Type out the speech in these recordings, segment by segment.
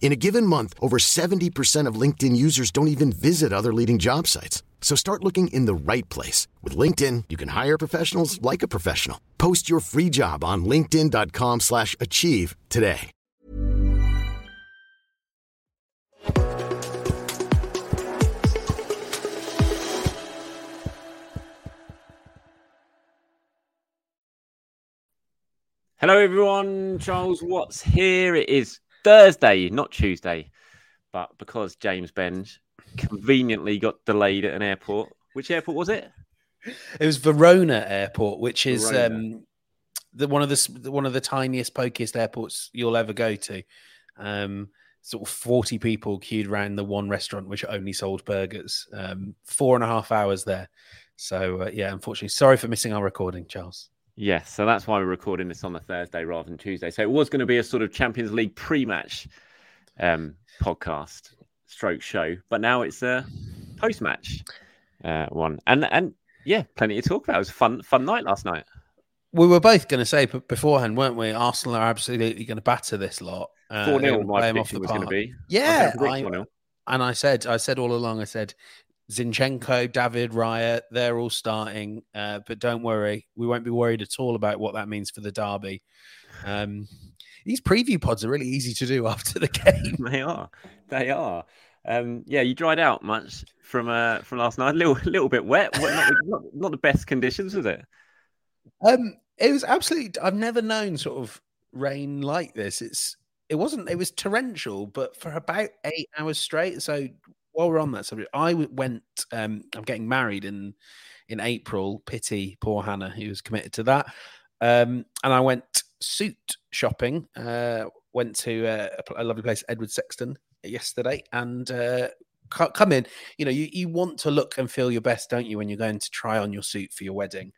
In a given month, over 70% of LinkedIn users don't even visit other leading job sites. So start looking in the right place. With LinkedIn, you can hire professionals like a professional. Post your free job on linkedin.com slash achieve today. Hello, everyone. Charles Watts here. It is Thursday, not Tuesday, but because James Benge conveniently got delayed at an airport. Which airport was it? It was Verona Airport, which is um, the one of the one of the tiniest, pokiest airports you'll ever go to. Um, sort of forty people queued around the one restaurant which only sold burgers. Um, four and a half hours there. So uh, yeah, unfortunately, sorry for missing our recording, Charles. Yes, so that's why we're recording this on a Thursday rather than Tuesday. So it was going to be a sort of Champions League pre-match um, podcast stroke show, but now it's a post-match uh, one. And and yeah, plenty to talk about. It was a fun fun night last night. We were both going to say beforehand, weren't we? Arsenal are absolutely going to batter this lot. Uh, Four they're 0 gonna my play 'em off prediction the was going to be. Yeah, I was I- gonna predict 4-0. And I said, I said all along, I said, Zinchenko, David Raya, they're all starting, uh, but don't worry, we won't be worried at all about what that means for the derby. Um, these preview pods are really easy to do after the game. they are. They are. Um, yeah, you dried out much from uh, from last night. A little, little bit wet. Not, not, not the best conditions, was it? Um, it was absolutely. I've never known sort of rain like this. It's. It wasn't. It was torrential, but for about eight hours straight. So while we're on that subject, I went. Um, I'm getting married in in April. Pity poor Hannah, who was committed to that. Um, and I went suit shopping. Uh, went to uh, a, lovely place, Edward Sexton, yesterday, and uh, co- come in. You know, you, you want to look and feel your best, don't you, when you're going to try on your suit for your wedding?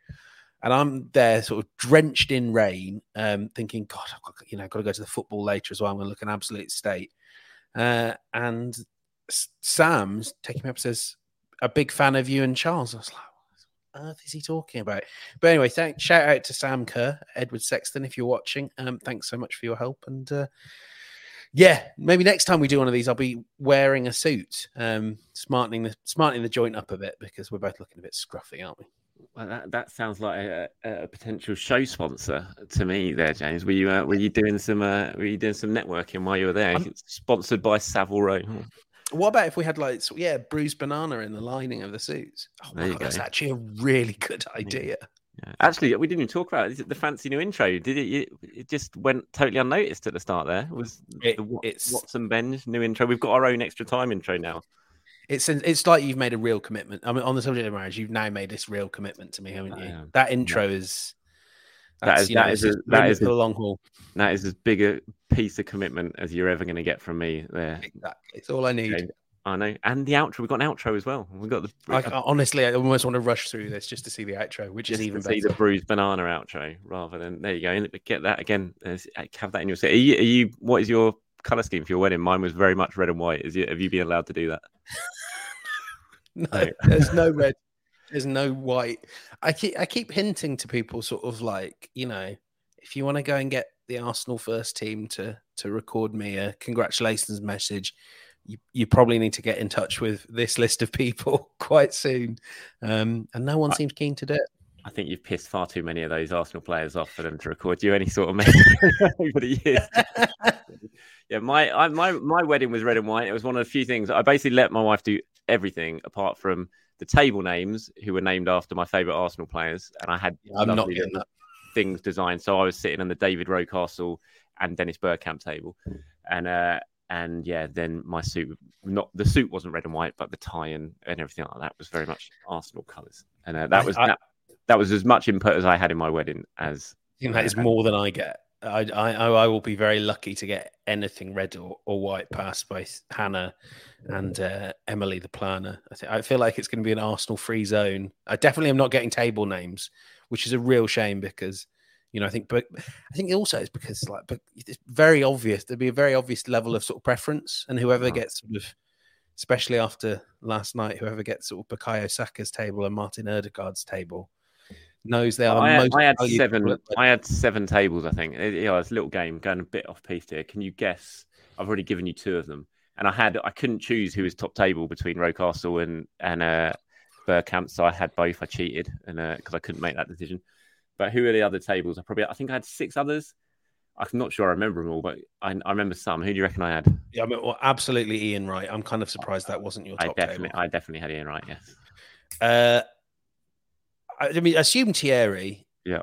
And I'm there, sort of drenched in rain, um, thinking, God, I've got, you know, got to go to the football later as well. I'm going to look an absolute state. Uh, and Sam's taking me up and says, "A big fan of you and Charles." I was like, "What on earth is he talking about?" But anyway, thank shout out to Sam Kerr, Edward Sexton, if you're watching. Um, thanks so much for your help. And uh, yeah, maybe next time we do one of these, I'll be wearing a suit, um, smartening the smartening the joint up a bit because we're both looking a bit scruffy, aren't we? Well, that, that sounds like a, a, a potential show sponsor to me. There, James. Were you uh, were you doing some uh, were you doing some networking while you were there? I'm- Sponsored by Savile Row. What about if we had like so- yeah, bruised banana in the lining of the suits? Oh There my god, that's actually a really good idea. Yeah. Actually, we didn't even talk about it the fancy new intro? Did it? It, it just went totally unnoticed at the start. There was It- the it's- Watts and Benge new intro. We've got our own extra time intro now. It's it's like you've made a real commitment. I mean, on the subject of marriage, you've now made this real commitment to me, haven't you? That intro is That that's, is- you know, that is a- that it is the long haul. That is as big a piece of commitment as you're ever going to get from me. There, Exactly. It's all I need. James. I know. And the outro. We've got an outro as well. We've got the I, I- honestly, I almost want to rush through this just to see the outro, which just is even to see better. the bruised banana outro rather than there you go. Get that again. uh, Have that in your set. Are you, are you? What is your color scheme for your wedding. Mine was very much red and white. Is you, have you been allowed to do that? No, No. there's no red. There's no white. I keep I keep hinting to people, sort of like you know, if you want to go and get the Arsenal first team to to record me a congratulations message, you you probably need to get in touch with this list of people quite soon. Um, and no one I- seems keen to do it. I think you've pissed far too many of those Arsenal players off for them to record you any sort of message over the years. yeah, my I, my my wedding was red and white. It was one of the few things I basically let my wife do everything apart from the table names, who were named after my favourite Arsenal players, and I had I'm not getting that. Things designed. So I was sitting on the David Rocastle and Dennis Bergkamp table, and uh, and yeah, then my suit not the suit wasn't red and white, but the tie and, and everything like that was very much Arsenal colours, and uh, that I- was I- that, that was as much input as I had in my wedding as I think that is more than I get. I, I I will be very lucky to get anything red or, or white past both Hannah and uh, Emily the planner. I think I feel like it's going to be an Arsenal free zone. I definitely am not getting table names, which is a real shame because you know I think but I think also it's because like but it's very obvious there'd be a very obvious level of sort of preference and whoever gets sort of especially after last night whoever gets sort of Bukayo Saka's table and Martin Odegaard's table knows they are the I had, I had seven. people I had seven tables. I think. It, yeah, it's a little game going a bit off piece here. Can you guess? I've already given you two of them, and I had. I couldn't choose who was top table between Rocastle and and uh, Bergkamp, so I had both. I cheated, and because I couldn't make that decision. But who are the other tables? I probably. I think I had six others. I'm not sure I remember them all, but I, I remember some. Who do you reckon I had? Yeah, I mean, well, absolutely Ian Wright. I'm kind of surprised that wasn't your I top definitely, table. I definitely had Ian Wright. Yes. Uh, I, mean, assume Thierry. Yeah.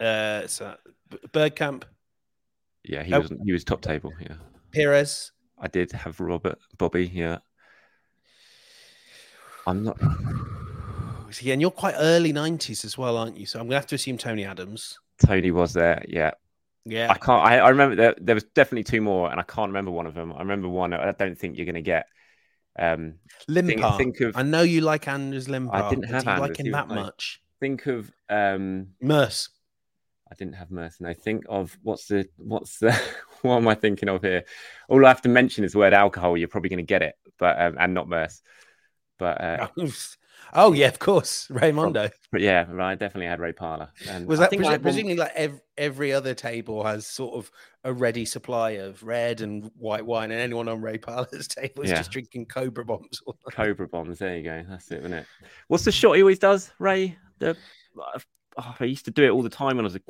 Uh, so Bergkamp, Yeah, he Oh. was. He was top table. Yeah. Pires. I did have Robert, Bobby. Yeah. I'm not. Yeah, and you're quite early '90s as well, aren't you? So I'm gonna have to assume Tony Adams. Tony was there. Yeah. Yeah, I can't. I, I remember there, there was definitely two more, and I can't remember one of them. I remember one. I don't think you're to get. Um, Limpar. think of- I know you like Anders Limpar. I didn't have you like him that like- much. think of. Um, Merse. I didn't have Merse. No, think of what's the what's the what am I thinking of here? All I have to mention is the word alcohol. You're probably going to get it, but um, and not Merse. But uh, oh yeah, of course, Raymondo. but yeah, right. I definitely had Ray Parlour. And Was I that I had presumably like ev- every other table has sort of a ready supply of red and white wine, and anyone on Ray Parlour's table is Yeah. just drinking Cobra bombs. Cobra bombs. There you go. That's it, isn't it? What's the shot he always does, Ray? The oh, I used to do it all the time when I was a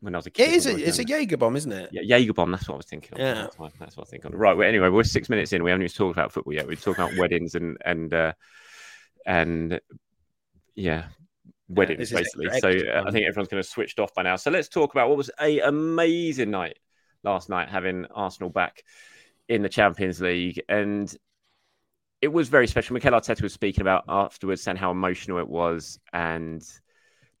when I was a kid. it is. A, it's a. Jaeger bomb, isn't it? Yeah, Jaeger bomb. That's what I was thinking. Of. Yeah. That's, what, that's what I was thinking. Of. Right. Well, anyway, we're six minutes in. We haven't even talked about football yet. We're talking about weddings and and uh, and yeah, weddings this is basically. So uh, I think everyone's going to switched off by now. So let's talk about what was a amazing night last night, having Arsenal back in the Champions League, and it was very special. Mikel Arteta was speaking about afterwards, saying how emotional it was, and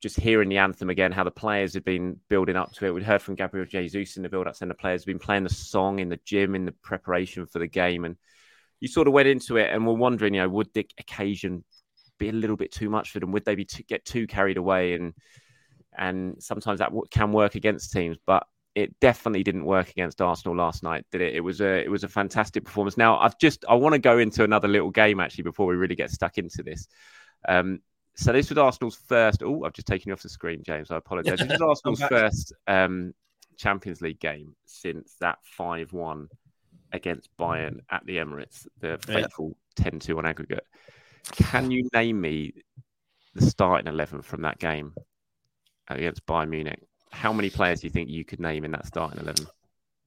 just hearing the anthem again, how the players had been building up to it. We'd heard from Gabriel Jesus in the build up, saying the players had been playing the song in the gym in the preparation for the game. And you sort of went into it and were wondering, you know, would the occasion be a little bit too much for them? Would they be too, get too carried away? And and sometimes that can work against teams, but it definitely didn't work against Arsenal last night, did it? It was a it was a fantastic performance. Now I've just I want to go into another little game actually before we really get stuck into this. Um, so this was Arsenal's first. Oh, I've just taken you off the screen, James. I apologise. This was Arsenal's first um, Champions League game since that five-one against Bayern at the Emirates, the fateful 10-2 on aggregate. Can you name me the starting eleven from that game against Bayern Munich? How many players do you think you could name in that starting eleven?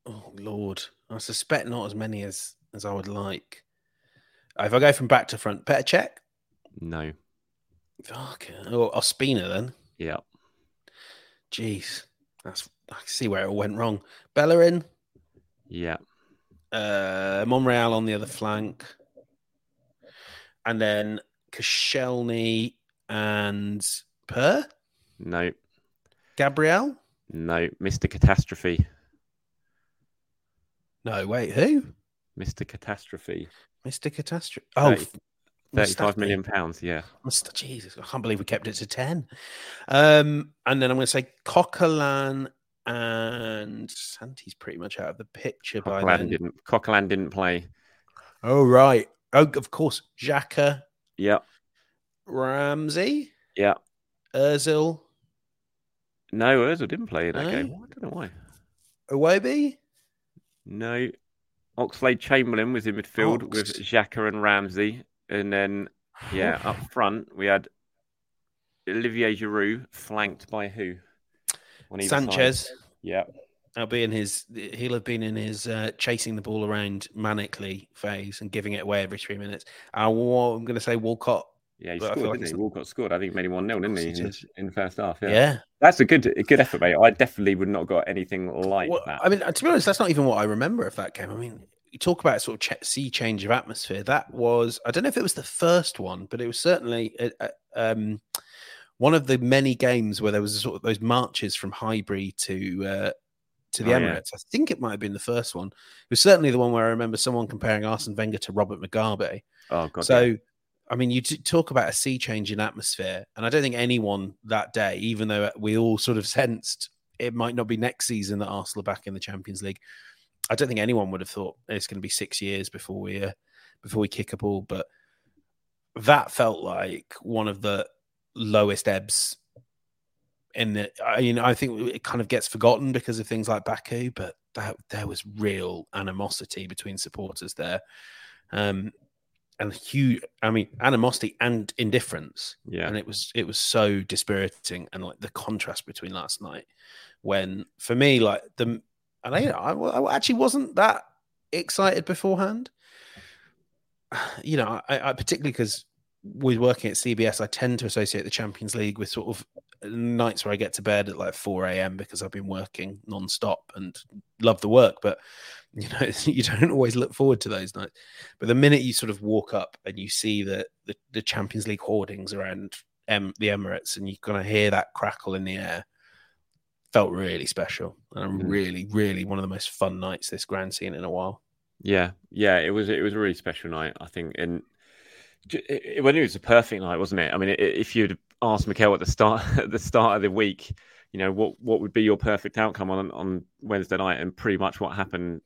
Oh Lord, I suspect not as many as as I would like. Uh, If I go from back to front, Petr Cech. No. Fuck. Oh, Ospina then. Yeah. Jeez, that's I can see where it all went wrong. Bellerin, Yeah. uh, Monreal on the other flank, and then Koscielny and Per No. Gabriel. No. Mr. Catastrophe. No, wait, who? Mr. Catastrophe. Mister Catastrophe. Oh, Thirty-five million pounds. Yeah. Must Jesus, I can't believe we kept it to ten. Um, and then I'm going to say Coquelin and Santi's pretty much out of the picture by Coquelin then. didn't. Coquelin didn't play. Oh right. Oh, of course, Xhaka, Yeah, Ramsey, yeah. Özil, No, Özil didn't play in that No? game. I don't know why. Iwobi. No, Oxlade Chamberlain was in midfield Ox. with Xhaka and Ramsey, and then yeah, up front we had Olivier Giroud flanked by who? Either side. Sanchez. Yeah, That'll be in his. He'll have been in his uh, chasing the ball around manically phase and giving it away every three minutes. I, I'm going to say Walcott. yeah. He scored, didn't he? Walcott scored. I think he made him one 0 didn't he? In, in the first half. Yeah. Yeah. that's a good, a good effort, mate. I definitely would not have got anything like Well, that. I mean, to be honest, that's not even what I remember of that game. I mean, you talk about sort of ch- sea change of atmosphere. That was, I don't know if it was the first one, but it was certainly uh, uh, um, one of the many games where there was sort of those marches from Highbury to uh, to the Oh, yeah. Emirates. I think it might have been the first one. It was certainly the one where I remember someone comparing Arsene Wenger to Robert Mugabe. oh god. so, yeah. I mean, you t- talk about a sea change in atmosphere, and I don't think anyone that day, even though we all sort of sensed it might not be next season that Arsenal are back in the Champions League, I don't think anyone would have thought it's going to be six years before we uh, before we kick a ball. But that felt like one of the lowest ebbs in the. I mean, I think it kind of gets forgotten because of things like Baku, but that there was real animosity between supporters there. Um, and huge, I mean, animosity and indifference yeah. and it was it was so dispiriting and like the contrast between last night when for me like the and I, I, I actually wasn't that excited beforehand you know i, I particularly because with working at cbs i tend to associate the champions league with sort of nights where i get to bed at like 4 a.m because i've been working non-stop and love the work but you know you don't always look forward to those nights. But the minute you sort of walk up and you see the the, the champions league hoardings around em, the emirates and you kind of hear that crackle in the air felt really special. And Mhm. really really one of the most fun nights this grand scene in a while. Yeah, yeah, it was it was a really special night, I think, and it, it, it was a perfect night, wasn't it? I mean, i if you'd asked Mikel at the start at the start of the week, you know, what what would be your perfect outcome on on Wednesday night, and pretty much what happened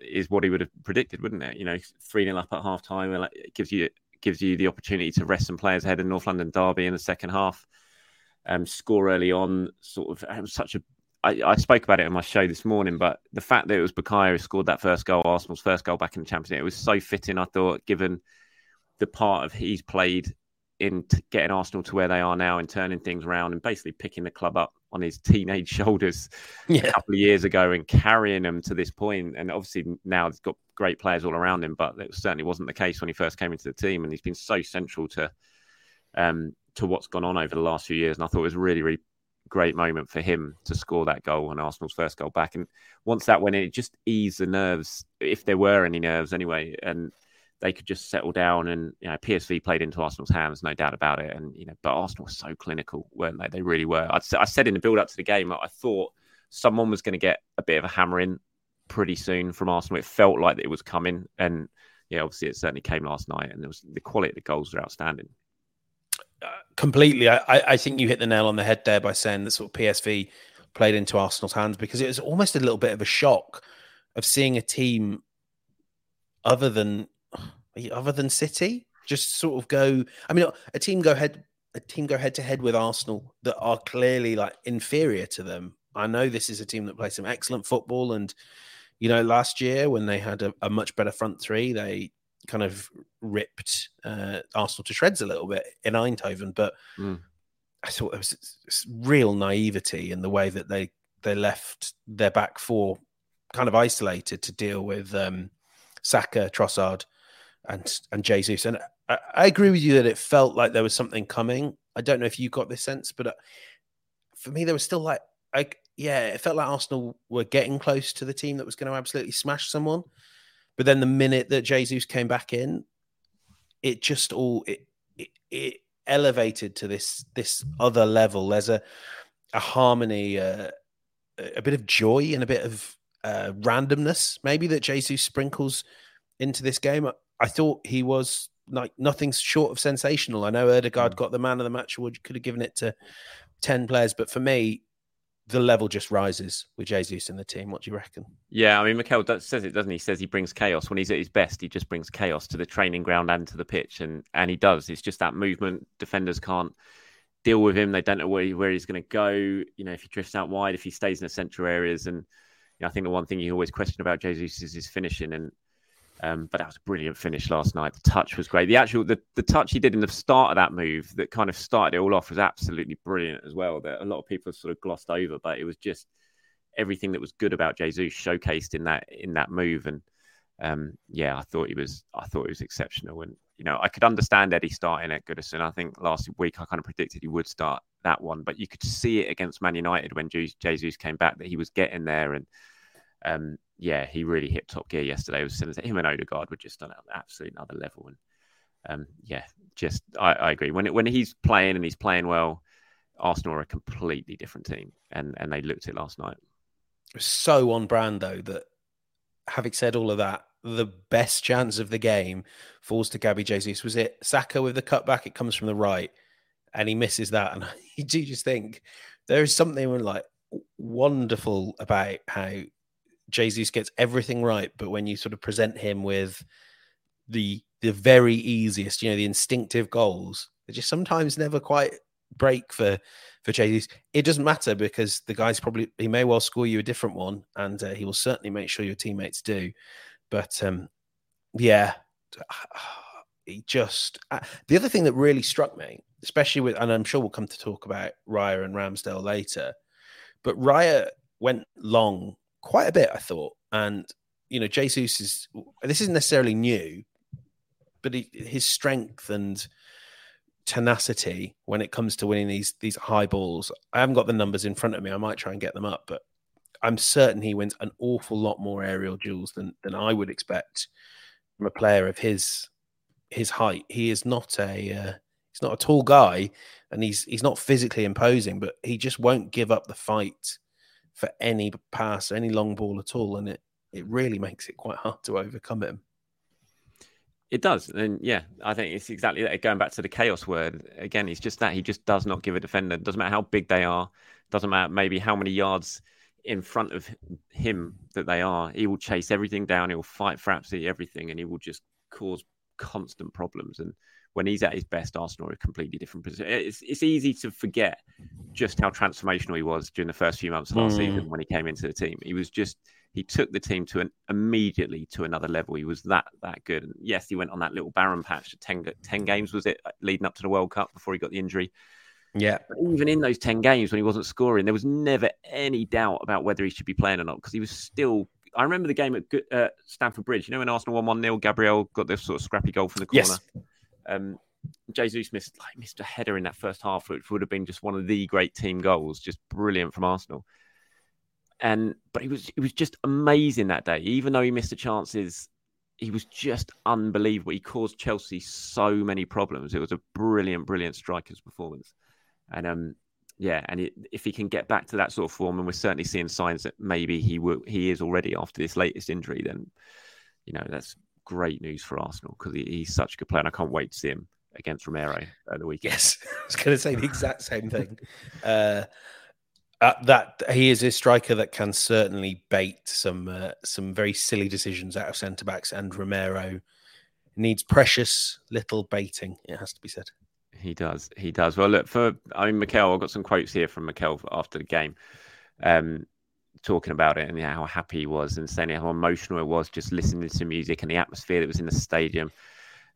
is what he would have predicted, wouldn't it? You know, three 0 up at half time, it gives you gives you the opportunity to rest some players ahead of North London Derby in the second half. Um, score early on, sort of. It was such a I, spoke about it in my show this morning, but the fact that it was Bukayo who scored that first goal, Arsenal's first goal back in the Champions League, it was so fitting. I thought, given the part of he's played in t- getting Arsenal to where they are now and turning things around and basically picking the club up on his teenage shoulders a couple of years ago and carrying them to this point. And obviously now he's got great players all around him, but it certainly wasn't the case when he first came into the team. And he's been so central to um, to what's gone on over the last few years. And I thought it was a really, really great moment for him to score that goal and Arsenal's first goal back. And once that went in, it just eased the nerves, if there were any nerves anyway. And they could just settle down and you know PSV played into Arsenal's hands, no doubt about it. And you know, but Arsenal were so clinical, weren't they? They really were. I'd, I said in the build up to the game, I thought someone was going to get a bit of a hammering pretty soon from Arsenal. It felt like it was coming, and yeah, obviously it certainly came last night. And there was the quality of the goals were outstanding. Uh, completely. I, I I think you hit the nail on the head there by saying that sort of PSV played into Arsenal's hands because it was almost a little bit of a shock of seeing a team other than other than City just sort of go. I mean, a team go head a team go head to head with Arsenal that are clearly like inferior to them. I know this is a team that plays some excellent football, and you know, last year when they had a, a much better front three, they kind of ripped uh, Arsenal to shreds a little bit in Eindhoven. But Mm. I thought there was real naivety in the way that they they left their back four kind of isolated to deal with um, Saka, Trossard, and and Jesus. And I, I agree with you that it felt like there was something coming. I don't know if you got this sense, but uh, for me, there was still like, I yeah, it felt like Arsenal were getting close to the team that was going to absolutely smash someone. But then the minute that Jesus came back in, it just all it, it, it elevated to this this other level. There's a a harmony, uh, a bit of joy, and a bit of uh, randomness, maybe that Jesus sprinkles into this game. I, thought he was like nothing short of sensational. I know Odegaard mm. got the man of the match award. You could have given it to ten players, but for me, the level just rises with Jesus in the team. What do you reckon? Yeah, I mean, Mikel says it, doesn't he? he? Says he brings chaos when he's at his best. He just brings chaos to the training ground and to the pitch, and and he does. It's just that movement. Defenders can't deal with him. They don't know where, he, where he's going to go. You know, if he drifts out wide, if he stays in the central areas, and you know, I think the one thing you always question about Jesus is his finishing, and um, but that was a brilliant finish last night. The touch was great. The actual the, the touch he did in the start of that move that kind of started it all off was absolutely brilliant as well. That a lot of people have sort of glossed over, but it was just everything that was good about Jesus showcased in that in that move. And um, yeah, I thought he was I thought he was exceptional. And you know, I could understand Eddie starting at Goodison. I think last week I kind of predicted he would start that one, but you could see it against Man United when Jesus came back that he was getting there and um, yeah, he really hit top gear yesterday. It was him and Odegaard were just on an absolute another level. And um, yeah, just I, I, agree. When it, when he's playing and he's playing well, Arsenal are a completely different team, and and they looked it last night. So on brand though that having said all of that, the best chance of the game falls to Gabby Jesus. Was it Saka with the cutback? It comes from the right, and he misses that. And you do just think there is something like wonderful about how Jesus gets everything right, but when you sort of present him with the the very easiest, you know, the instinctive goals, they just sometimes never quite break for for Jesus. It doesn't matter because the guy's probably he may well score you a different one, and uh, he will certainly make sure your teammates do. But um, yeah, he just uh, the other thing that really struck me, especially with, and I'm sure we'll come to talk about Raya and Ramsdale later, but Raya went long quite a bit, I thought. And, you know, Jesus is, this isn't necessarily new, but he, his strength and tenacity when it comes to winning these these high balls. I haven't got the numbers in front of me. I might try and get them up, but I'm certain he wins an awful lot more aerial duels than than I would expect from a player of his his height. He is not a uh, he's not a tall guy, and he's he's not physically imposing, but he just won't give up the fight for any pass, any long ball at all, and it it really makes it quite hard to overcome him. It does, and yeah, I think it's exactly that. Going back to the chaos word again, it's just that he just does not give a defender. Doesn't matter how big they are, doesn't matter maybe how many yards in front of him that they are. He will chase everything down. He will fight for absolutely everything, and he will just cause constant problems. And when he's at his best, Arsenal are a completely different position. It's, it's easy to forget just how transformational he was during the first few months of last mm. season when he came into the team. He was just he took the team to an immediately to another level. He was that that good. And yes, he went on that little barren patch to 10, 10 games was it leading up to the World Cup before he got the injury. Yeah. But even in those 10 games when he wasn't scoring, there was never any doubt about whether he should be playing or not because he was still. I remember the game at uh, Stamford Bridge. You know, when Arsenal won 1 0, Gabriel got this sort of scrappy goal from the corner. Yes. Um, Jesus missed like missed a header in that first half, which would have been just one of the great team goals, just brilliant from Arsenal. And but he was he was just amazing that day. Even though he missed the chances, he was just unbelievable. He caused Chelsea so many problems. It was a brilliant, brilliant striker's performance. And um, yeah, and it, if he can get back to that sort of form, and we're certainly seeing signs that maybe he will, he is already after this latest injury, then you know that's great news for Arsenal because he, he's such a good player, and I can't wait to see him against Romero at the weekend. Yes, I was going to say the exact same thing. uh, uh, that he is a striker that can certainly bait some uh, some very silly decisions out of centre backs, and Romero needs precious little baiting. It has to be said. He does. He does. Well, look for I mean, Mikel. I've got some quotes here from Mikel after the game. Um, talking about it and how happy he was and saying how emotional it was just listening to music and the atmosphere that was in the stadium.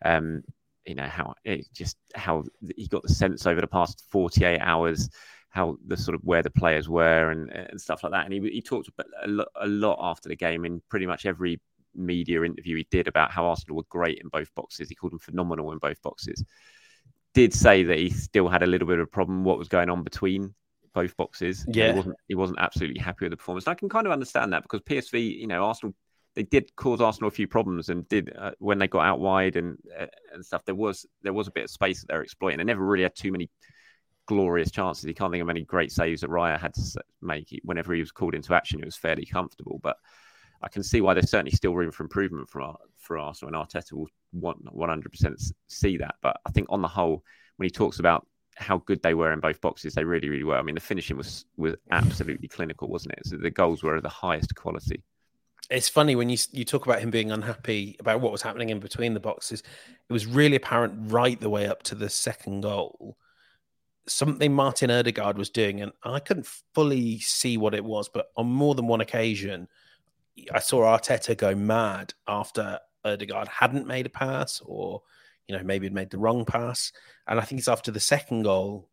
Um, you know how it just how he got the sense over the past 48 hours how the sort of where the players were and, and stuff like that. And he, he talked a lot, a lot after the game in pretty much every media interview he did about how Arsenal were great in both boxes. He called them phenomenal in both boxes. Did say that he still had a little bit of a problem what was going on between both boxes. Yeah, he wasn't, he wasn't absolutely happy with the performance. And I can kind of understand that because PSV, you know, Arsenal they did cause Arsenal a few problems and did uh, when they got out wide and uh, and stuff. There was there was a bit of space that they're exploiting. They never really had too many glorious chances. You can't think of any great saves that Raya had to make. Whenever he was called into action, it was fairly comfortable. But I can see why there's certainly still room for improvement for for Arsenal, and Arteta will one hundred percent see that. But I think on the whole, when he talks about how good they were in both boxes. They really, really were. I mean, the finishing was was absolutely clinical, wasn't it? So the goals were of the highest quality. It's funny when you you talk about him being unhappy about what was happening in between the boxes. It was really apparent right the way up to the second goal. Something Martin Ødegaard was doing, and I couldn't fully see what it was, but on more than one occasion, I saw Arteta go mad after Ødegaard hadn't made a pass, or you know maybe had made the wrong pass. And I think it's after the second goal,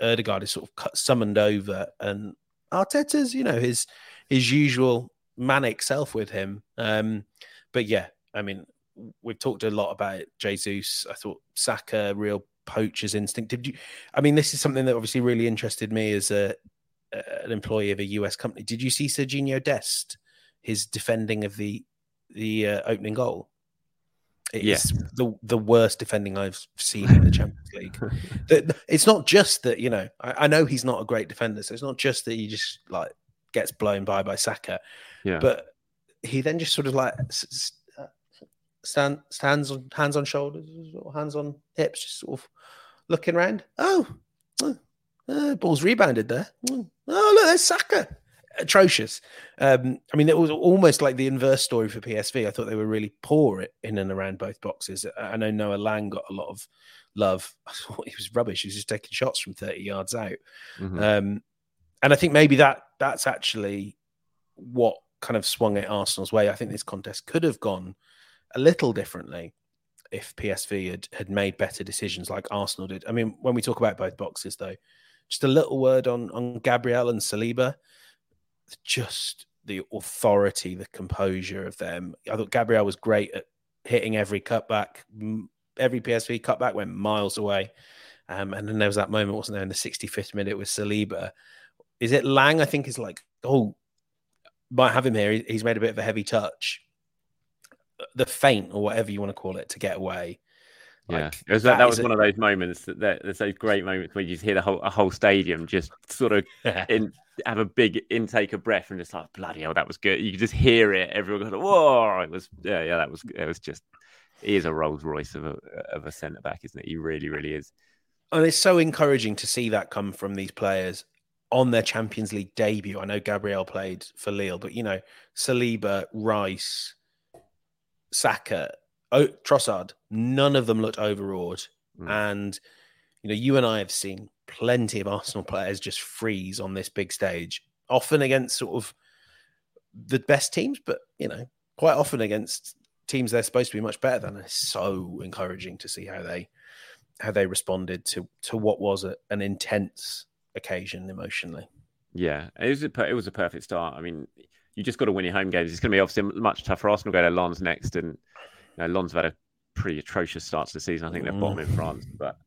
Ødegaard is sort of cut, summoned over, and Arteta's you know his his usual manic self with him. Um, but yeah, I mean, we've talked a lot about Jesus. I thought Saka, real poacher's instinct. Did you? I mean, this is something that obviously really interested me as a an employee of a US company. Did you see Serginho Dest, his defending of the the uh, opening goal? It's yeah. the the worst defending I've seen in the Champions League. it's not just that you know. I, I know he's not a great defender, so it's not just that he just like gets blown by by Saka. Yeah. But he then just sort of like stand stands on hands on shoulders, hands on hips, just sort of looking around. Oh, oh uh, ball's rebounded there. Oh, look, there's Saka. Atrocious. Um, I mean, it was almost like the inverse story for PSV. I thought they were really poor in and around both boxes. I know Noah Lang got a lot of love. I thought he was rubbish. He was just taking shots from 30 yards out. Mm-hmm. Um, and I think maybe that that's actually what kind of swung it Arsenal's way. I think this contest could have gone a little differently if PSV had, had made better decisions like Arsenal did. I mean, when we talk about both boxes, though, just a little word on on Gabriel and Saliba. Just the authority, the composure of them. I thought Gabriel was great at hitting every cutback. Every PSV cutback went miles away. Um, and then there was that moment, wasn't there, in the 65th minute with Saliba. Is it Lang? I think is like, oh, might have him here. He's made a bit of a heavy touch. The feint or whatever you want to call it to get away. Yeah, like, was, that, that was one of those moments that there's those great moments where you just hear the whole a whole stadium just sort of in, have a big intake of breath and just like bloody hell, that was good. You could just hear it. Everyone goes, "Whoa!" It was yeah, yeah. That was it was just he is a Rolls Royce of a of a centre back, isn't it? He really, really is. And it's so encouraging to see that come from these players on their Champions League debut. I know Gabriel played for Lille, but you know, Saliba, Rice, Saka, oh, Trossard, none of them looked overawed. Mm. And you know, you and I have seen plenty of Arsenal players just freeze on this big stage, often against sort of the best teams, but you know, quite often against teams they're supposed to be much better than. It's so encouraging to see how they how they responded to to what was a, an intense occasion emotionally. Yeah, it was a, it was a perfect start. I mean, you just got to win your home games. It's going to be obviously much tougher. Arsenal go to Lens next, and know, have had a pretty atrocious start to the season. I think they're mm. bottom in France, but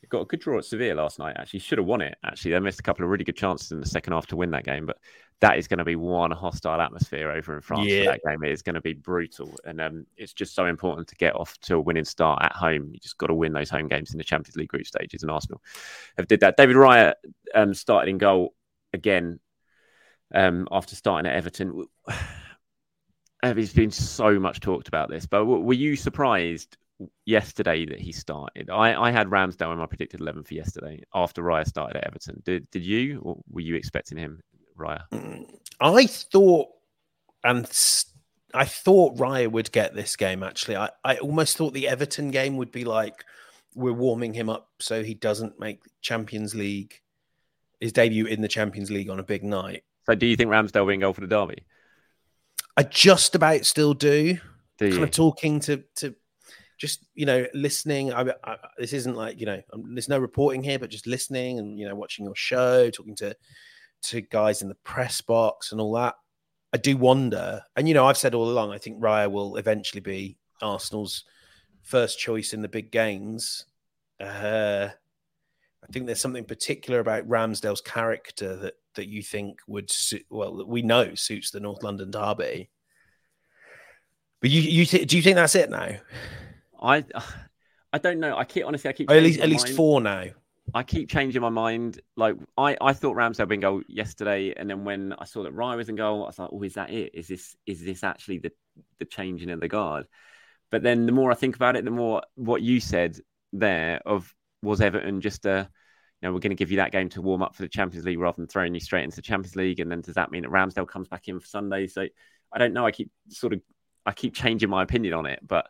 they got a good draw at Sevilla last night. Actually, should have won it. Actually, they missed a couple of really good chances in the second half to win that game. But that is going to be one hostile atmosphere over in France yeah. for that game. It is going to be brutal, and um, it's just so important to get off to a winning start at home. You just got to win those home games in the Champions League group stages, and Arsenal have did that. David Raya um, started in goal again um, after starting at Everton. There's been so much talked about this, but were you surprised yesterday that he started. I, I had Ramsdale in my predicted 11 for yesterday after Raya started at Everton. Did, did you, or were you expecting him, Raya? Mm, I thought, and I thought Raya would get this game actually. I, I almost thought the Everton game would be like, we're warming him up so he doesn't make Champions League, his debut in the Champions League on a big night. So do you think Ramsdale will go for the derby? I just about still do. do kind of talking to to just you know listening. I, I, this isn't like you know um, there's no reporting here but just listening and you know watching your show talking to to guys in the press box and all that. I do wonder and you know i've said all along i think raya will eventually be arsenal's first choice in the big games. Uh i think there's something particular about ramsdale's character that that you think would suit well we know suits the north london derby but you, you th- do you think that's it now I I don't know. I keep honestly, I keep at least at least four now. I keep changing my mind. Like I, I thought Ramsdale in goal yesterday, and then when I saw that Raya was in goal, I was like, "Oh, is that it? Is this is this actually the the changing of the guard?" But then the more I think about it, the more what you said there of was Everton just a know, we're going to give you that game to warm up for the Champions League rather than throwing you straight into the Champions League. And then does that mean that Ramsdale comes back in for Sunday? So I don't know. I keep sort of I keep changing my opinion on it, but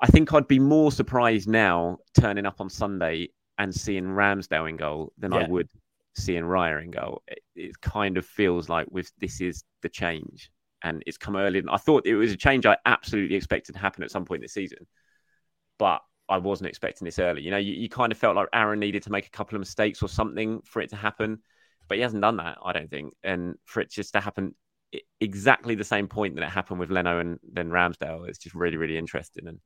I think I'd be more surprised now turning up on Sunday and seeing Ramsdale in goal than yeah. I would seeing Raya in goal. It, it, kind of feels like with this is the change, and it's come earlier. I thought it was a change I absolutely expected to happen at some point this season, but I wasn't expecting this early. You know, you, you kind of felt like Aaron needed to make a couple of mistakes or something for it to happen, but he hasn't done that. I don't think, and for it just to happen exactly the same point that it happened with Leno and then Ramsdale, it's just really really interesting and.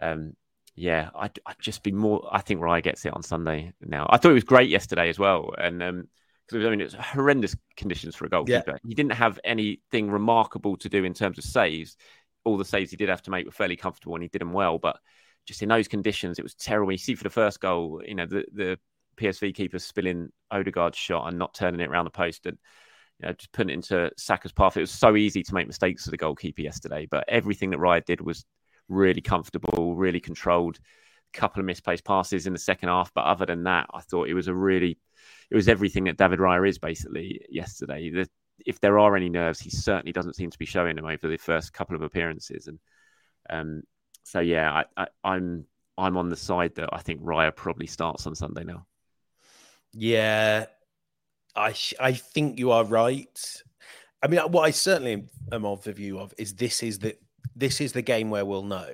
Um, yeah, I'd, I'd, just be more. I think Raya gets it on Sunday now. I thought it was great yesterday as well, and um, because I mean it's horrendous conditions for a goalkeeper. Yeah. He didn't have anything remarkable to do in terms of saves. All the saves he did have to make were fairly comfortable, and he did them well. But just in those conditions, it was terrible. You see for the first goal, you know the the PSV keeper spilling Odegaard's shot and not turning it around the post, and you know, just putting it into Saka's path. It was so easy to make mistakes for the goalkeeper yesterday, but everything that Raya did was really comfortable, really controlled. A couple of misplaced passes in the second half, but other than that, I thought it was a really, it was everything that David Raya is basically yesterday. The, if there are any nerves, he certainly doesn't seem to be showing them over the first couple of appearances, and um, so yeah, I, I, I'm I'm on the side that I think Raya probably starts on Sunday now. Yeah, I I think you are right. I mean, what I certainly am of the view of is this is the this is the game where we'll know.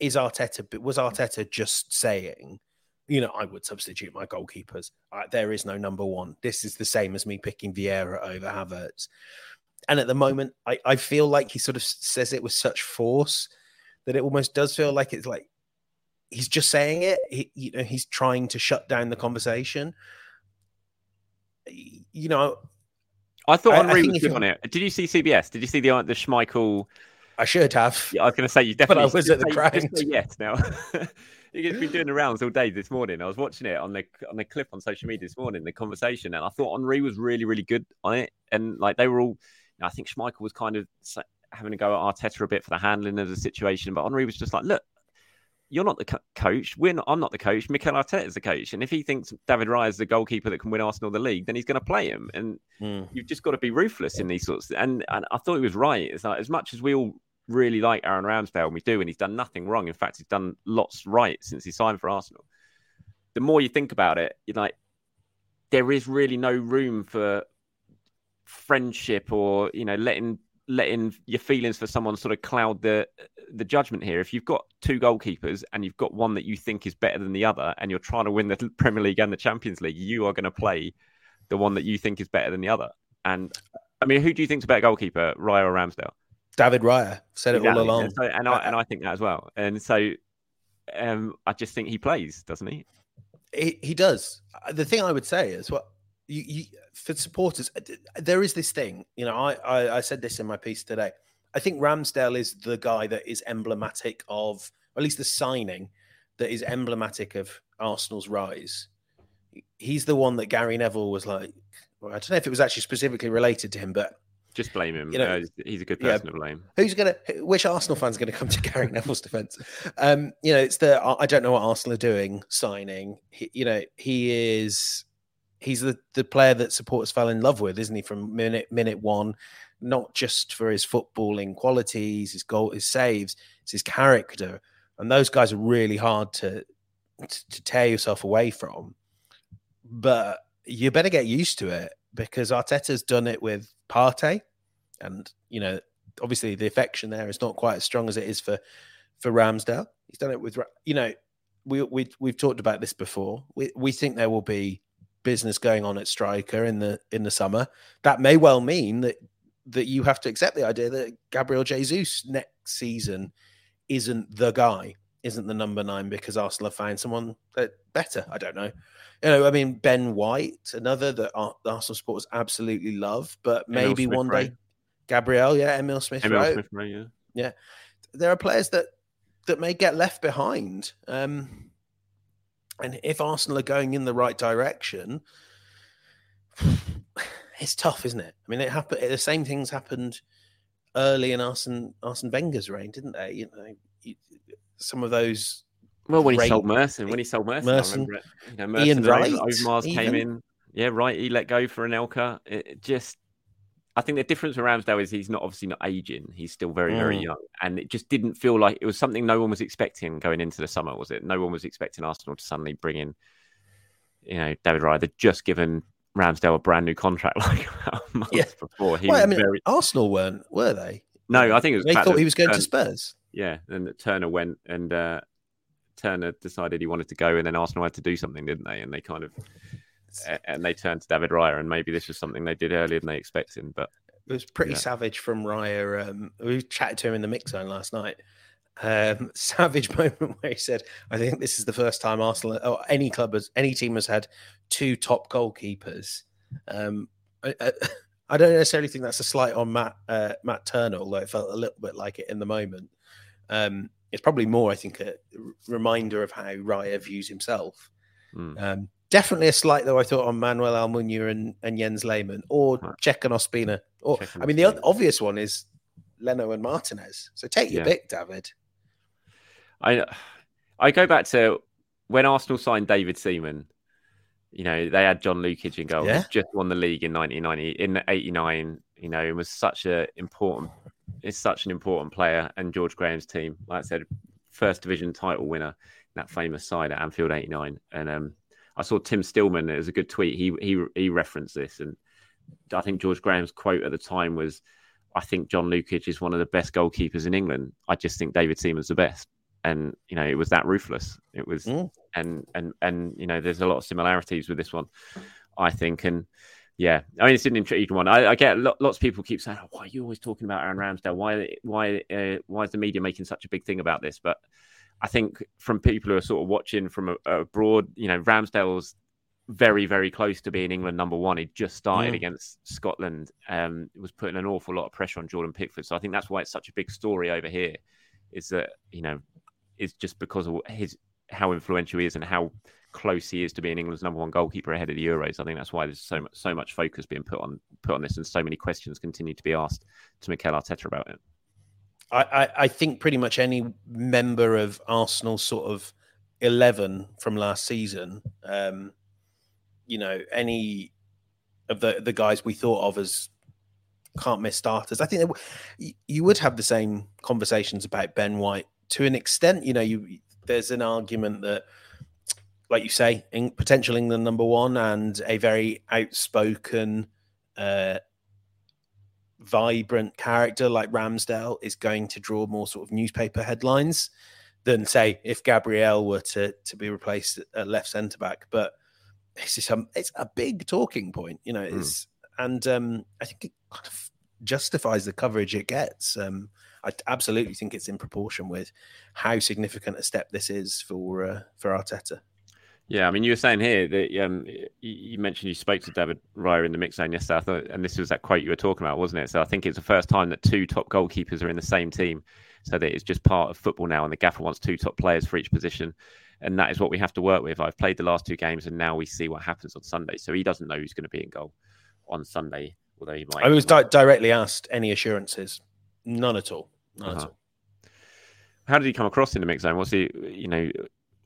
Is Arteta was Arteta just saying, you know, I would substitute my goalkeepers. There is no number one. This is the same as me picking Vieira over Havertz. And at the moment, I, I feel like he sort of says it with such force that it almost does feel like it's like he's just saying it. He, you know, he's trying to shut down the conversation. You know, I thought Henry I was good on it. Did you see CBS? Did you see the uh, the Schmeichel I should have. Yeah, I was going to say you definitely. But I was at the ground. Yes, now. You've been doing the rounds all day this morning. I was watching it on the on the clip on social media this morning, the conversation, and I thought Henry was really, really good on it. And like they were all, I think Schmeichel was kind of having to go at Arteta a bit for the handling of the situation, but Henry was just like, look, you're not the co- coach. We're not, I'm not the coach. Mikel Arteta is the coach. And if he thinks David Raya is the goalkeeper that can win Arsenal the league, then he's going to play him. And mm. you've just got to be ruthless in these sorts. Of, and, and I thought he was right. It's like as much as we all really like Aaron Ramsdale, and we do, and he's done nothing wrong. In fact, he's done lots right since he signed for Arsenal. The more you think about it, you're like, there is really no room for friendship or you know letting letting your feelings for someone sort of cloud the the judgment here. If you've got two goalkeepers and you've got one that you think is better than the other, and you're trying to win the Premier League and the Champions League, you are going to play the one that you think is better than the other. And I mean, who do you think's a better goalkeeper, Raya or Ramsdale? David Raya said it exactly. all along, and, so, and, I and I think that as well. And so, um, I just think he plays, doesn't he? He, he does. The thing I would say is what you, you, for supporters, uh, there is this thing. You know, I, I, I said this in my piece today. I think Ramsdale is the guy that is emblematic of, at least the signing that is emblematic of Arsenal's rise. He's the one that Gary Neville was like. Well, I don't know if it was actually specifically related to him, but just blame him. You know, uh, he's a good person yeah, to blame. Who's gonna? Which Arsenal fan's gonna come to Gary Neville's defence? Um, you know, it's the I don't know what Arsenal are doing signing. He, you know, he is he's the the player that supporters fell in love with, isn't he? From minute minute one, not just for his footballing qualities, his goal, his saves, it's his character, and those guys are really hard to to tear yourself away from. But you better get used to it because Arteta's done it with Partey, and you know, obviously the affection there is not quite as strong as it is for for Ramsdale. He's done it with you know, we we we've talked about this before. We we think there will be business going on at striker in the in the summer. That may well mean that that you have to accept the idea that Gabriel Jesus next season isn't the guy, isn't the number nine because Arsenal have found someone that better. I don't know you know, I mean, Ben White, another that Arsenal supporters absolutely love, but maybe one day, Gabriel, yeah, Emil Smith, Emil Smith, yeah, yeah. There are players that that may get left behind, um, and if Arsenal are going in the right direction, it's tough, isn't it? I mean, it happened. The same things happened early in Arsene Arsene Wenger's reign, didn't they? You know, some of those Well, when he sold Merson, when he sold Merson, Merson, I remember it. You know, Merson Ian and Wright, Overmars came even. in. Yeah, right. He let go for Anelka. it just, I think the difference with Ramsdale is he's not obviously not aging. He's still very, very Mm. young, and it just didn't feel like it was something no one was expecting going into the summer. Was it? No one was expecting Arsenal to suddenly bring in, you know, David Raya. They'd just given Ramsdale a brand new contract like a month Yeah. before. He well, I mean, very Arsenal weren't, were they? no. I think it was They thought he was going to Spurs. yeah, and Turner went and uh, Turner decided he wanted to go, and then Arsenal had to do something, didn't they? And they kind of and they turned to David Raya, and maybe this was something they did earlier than they expected. But It was pretty Yeah. savage from Raya. Um, we chatted to him in the mix zone last night. Um, savage moment where he said, "I think this is the first time Arsenal or any club has, any team has had two top goalkeepers." Um, I, I, I don't necessarily think that's a slight on Matt uh, Matt Turner, although it felt a little bit like it in the moment. Um, it's probably more, I think, a reminder of how Raya views himself. mm, Um, definitely a slight, though, I thought on Manuel Almunia and, and Jens Lehmann or Right. And Ospina. Or, and I mean, the obvious one is Leno and Martinez. So take your Yeah. pick, David. I I go back to when Arsenal signed David Seaman. You know, they had John Lukic in goal. Yeah. Just won the league in 1990. In '89, you know, it was such a important. It's such an important player, and George Graham's team, like I said, first division title winner that famous side at Anfield '89. And um, I saw Tim Stillman. It was a good tweet. He he he referenced this, and I think George Graham's quote at the time was, "I think John Lukic is one of the best goalkeepers in England. I just think David Seaman's the best." And you know, it was that ruthless. It was, Mm. and and and you know, there's a lot of similarities with this one, I think. And yeah, I mean, it's an intriguing one. I, I get lo- lots of people keep saying, oh, "Why are you always talking about Aaron Ramsdale? Why why uh, why is the media making such a big thing about this?" But I think from people who are sort of watching from abroad, you know, Ramsdale's very, very close to being England number one. He just started Mm. against Scotland. Um, it was putting an awful lot of pressure on Jordan Pickford. So I think that's why it's such a big story over here. Is that you know, it's just because of his how influential he is and how close he is to being England's number one goalkeeper ahead of the Euros. I think that's why there's so much so much focus being put on put on this, and so many questions continue to be asked to Mikel Arteta about it. I, I, think pretty much any member of Arsenal sort of 11 from last season, um, you know, any of the, the guys we thought of as can't miss starters, I think you would have the same conversations about Ben White to an extent. You know, you there's an argument that, like you say, in, potential England number one and a very outspoken, uh, vibrant character like Ramsdale is going to draw more sort of newspaper headlines than say if Gabriel were to to be replaced at left centre back. But it's just um, it's a big talking point, you know. It's and um, I think it kind of justifies the coverage it gets. Um, I absolutely think it's in proportion with how significant a step this is for uh, for Arteta. Yeah, I mean, you were saying here that um, you, mentioned you spoke to David Raya in the mix zone yesterday, I thought, and this was that quote you were talking about, wasn't it? So I think it's the first time that two top goalkeepers are in the same team, so that it's just part of football now, and the gaffer wants two top players for each position, and that is what we have to work with. I've played the last two games, and now we see what happens on Sunday. So he doesn't know who's going to be in goal on Sunday, although he might. I was di- directly asked any assurances, none at all, none Uh-huh. all. How did he come across in the mix zone? What's he? You know,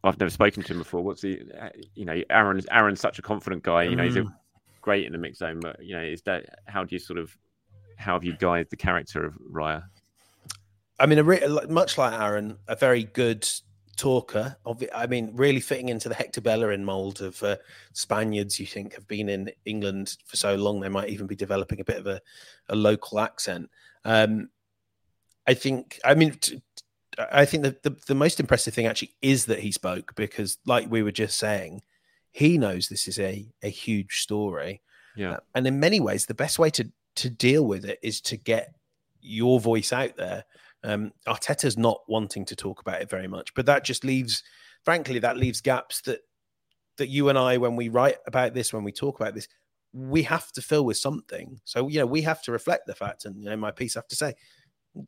I've never spoken to him before. What's he? uh, You know, Aaron's Aaron's such a confident guy. You know, he's a, Mm. great in the mix zone. But you know, is that how do you sort of how have you guided the character of Raya? I mean, a re- much like Aaron, a very good talker. I mean, really fitting into the Hector Bellerin mold of uh, Spaniards. You think have been in England for so long, they might even be developing a bit of a, a local accent. Um, I think. I mean, t- I think the, the the most impressive thing actually is that he spoke because, like we were just saying, he knows this is a a huge story. Yeah, Uh, and in many ways, the best way to to deal with it is to get your voice out there. Um, Arteta's not wanting to talk about it very much, but that just leaves, frankly, that leaves gaps that that you and I, when we write about this, when we talk about this, we have to fill with something. So you know, we have to reflect the fact, and you know, my piece I have to say,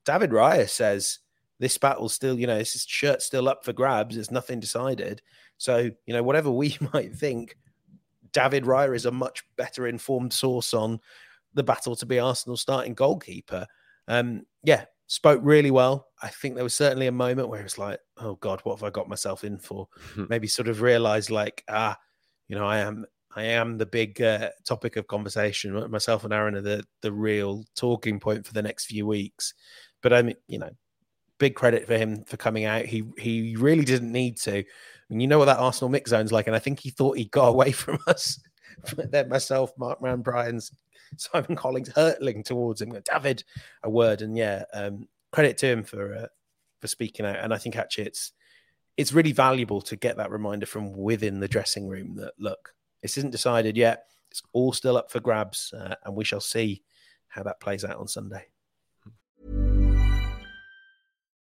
David Raya says this battle's still, you know, this shirt's still up for grabs. There's nothing decided. So you know, whatever we might think, David Raya is a much better informed source on the battle to be Arsenal starting goalkeeper. Um, yeah, spoke really well. I think there was certainly a moment where it's like, oh God, what have I got myself in for? Maybe sort of realized like, ah, you know, I am I am the big uh, topic of conversation. Myself and Aaron are the the real talking point for the next few weeks. But I mean, you know, big credit for him for coming out. He he really didn't need to. And you know what that Arsenal mix zone's like, and I think he thought he got away from us. then myself, Marc Mann-Bryans Simon Collins hurtling towards him. David, a word, and yeah, um, credit to him for uh, for speaking out. And I think actually it's it's really valuable to get that reminder from within the dressing room that look, this isn't decided yet. It's all still up for grabs, uh, and we shall see how that plays out on Sunday.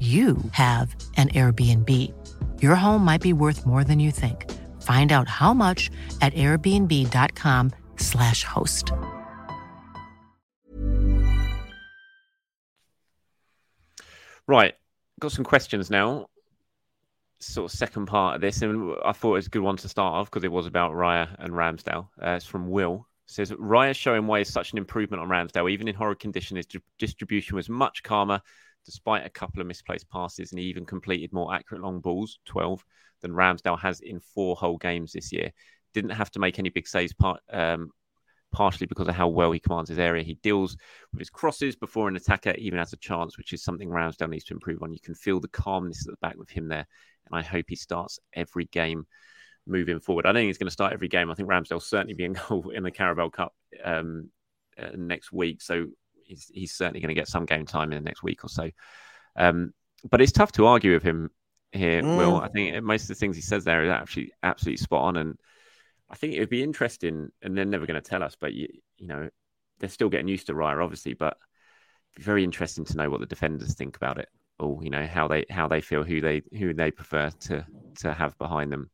you have an Airbnb. Your home might be worth more than you think. Find out how much at airbnb.com/slash host. Right. Got some questions now. Sort of second part of this, and I thought it was a good one to start off because it was about Raya and Ramsdale. Uh, it's from Will. Says Raya showing why is such an improvement on Ramsdale. Even in horrid condition, his distribution was much calmer despite a couple of misplaced passes, and he even completed more accurate long balls, 12, than Ramsdale has in four whole games this year. Didn't have to make any big saves, part, um, partially because of how well he commands his area. He deals with his crosses before an attacker even has a chance, which is something Ramsdale needs to improve on. You can feel the calmness at the back with him there, and I hope he starts every game moving forward. I don't think he's going to start every game. I think Ramsdale'll certainly be in goal in the Carabao Cup um, uh, next week. So he's he's certainly going to get some game time in the next week or so. Um, but it's tough to argue with him here, mm. Will. I think most of the things he says there is actually absolutely spot on, and I think it would be interesting. And they're never going to tell us, but you, you know, they're still getting used to Raya, obviously. But very interesting to know what the defenders think about it, or you know how they how they feel, who they who they prefer to to have behind them.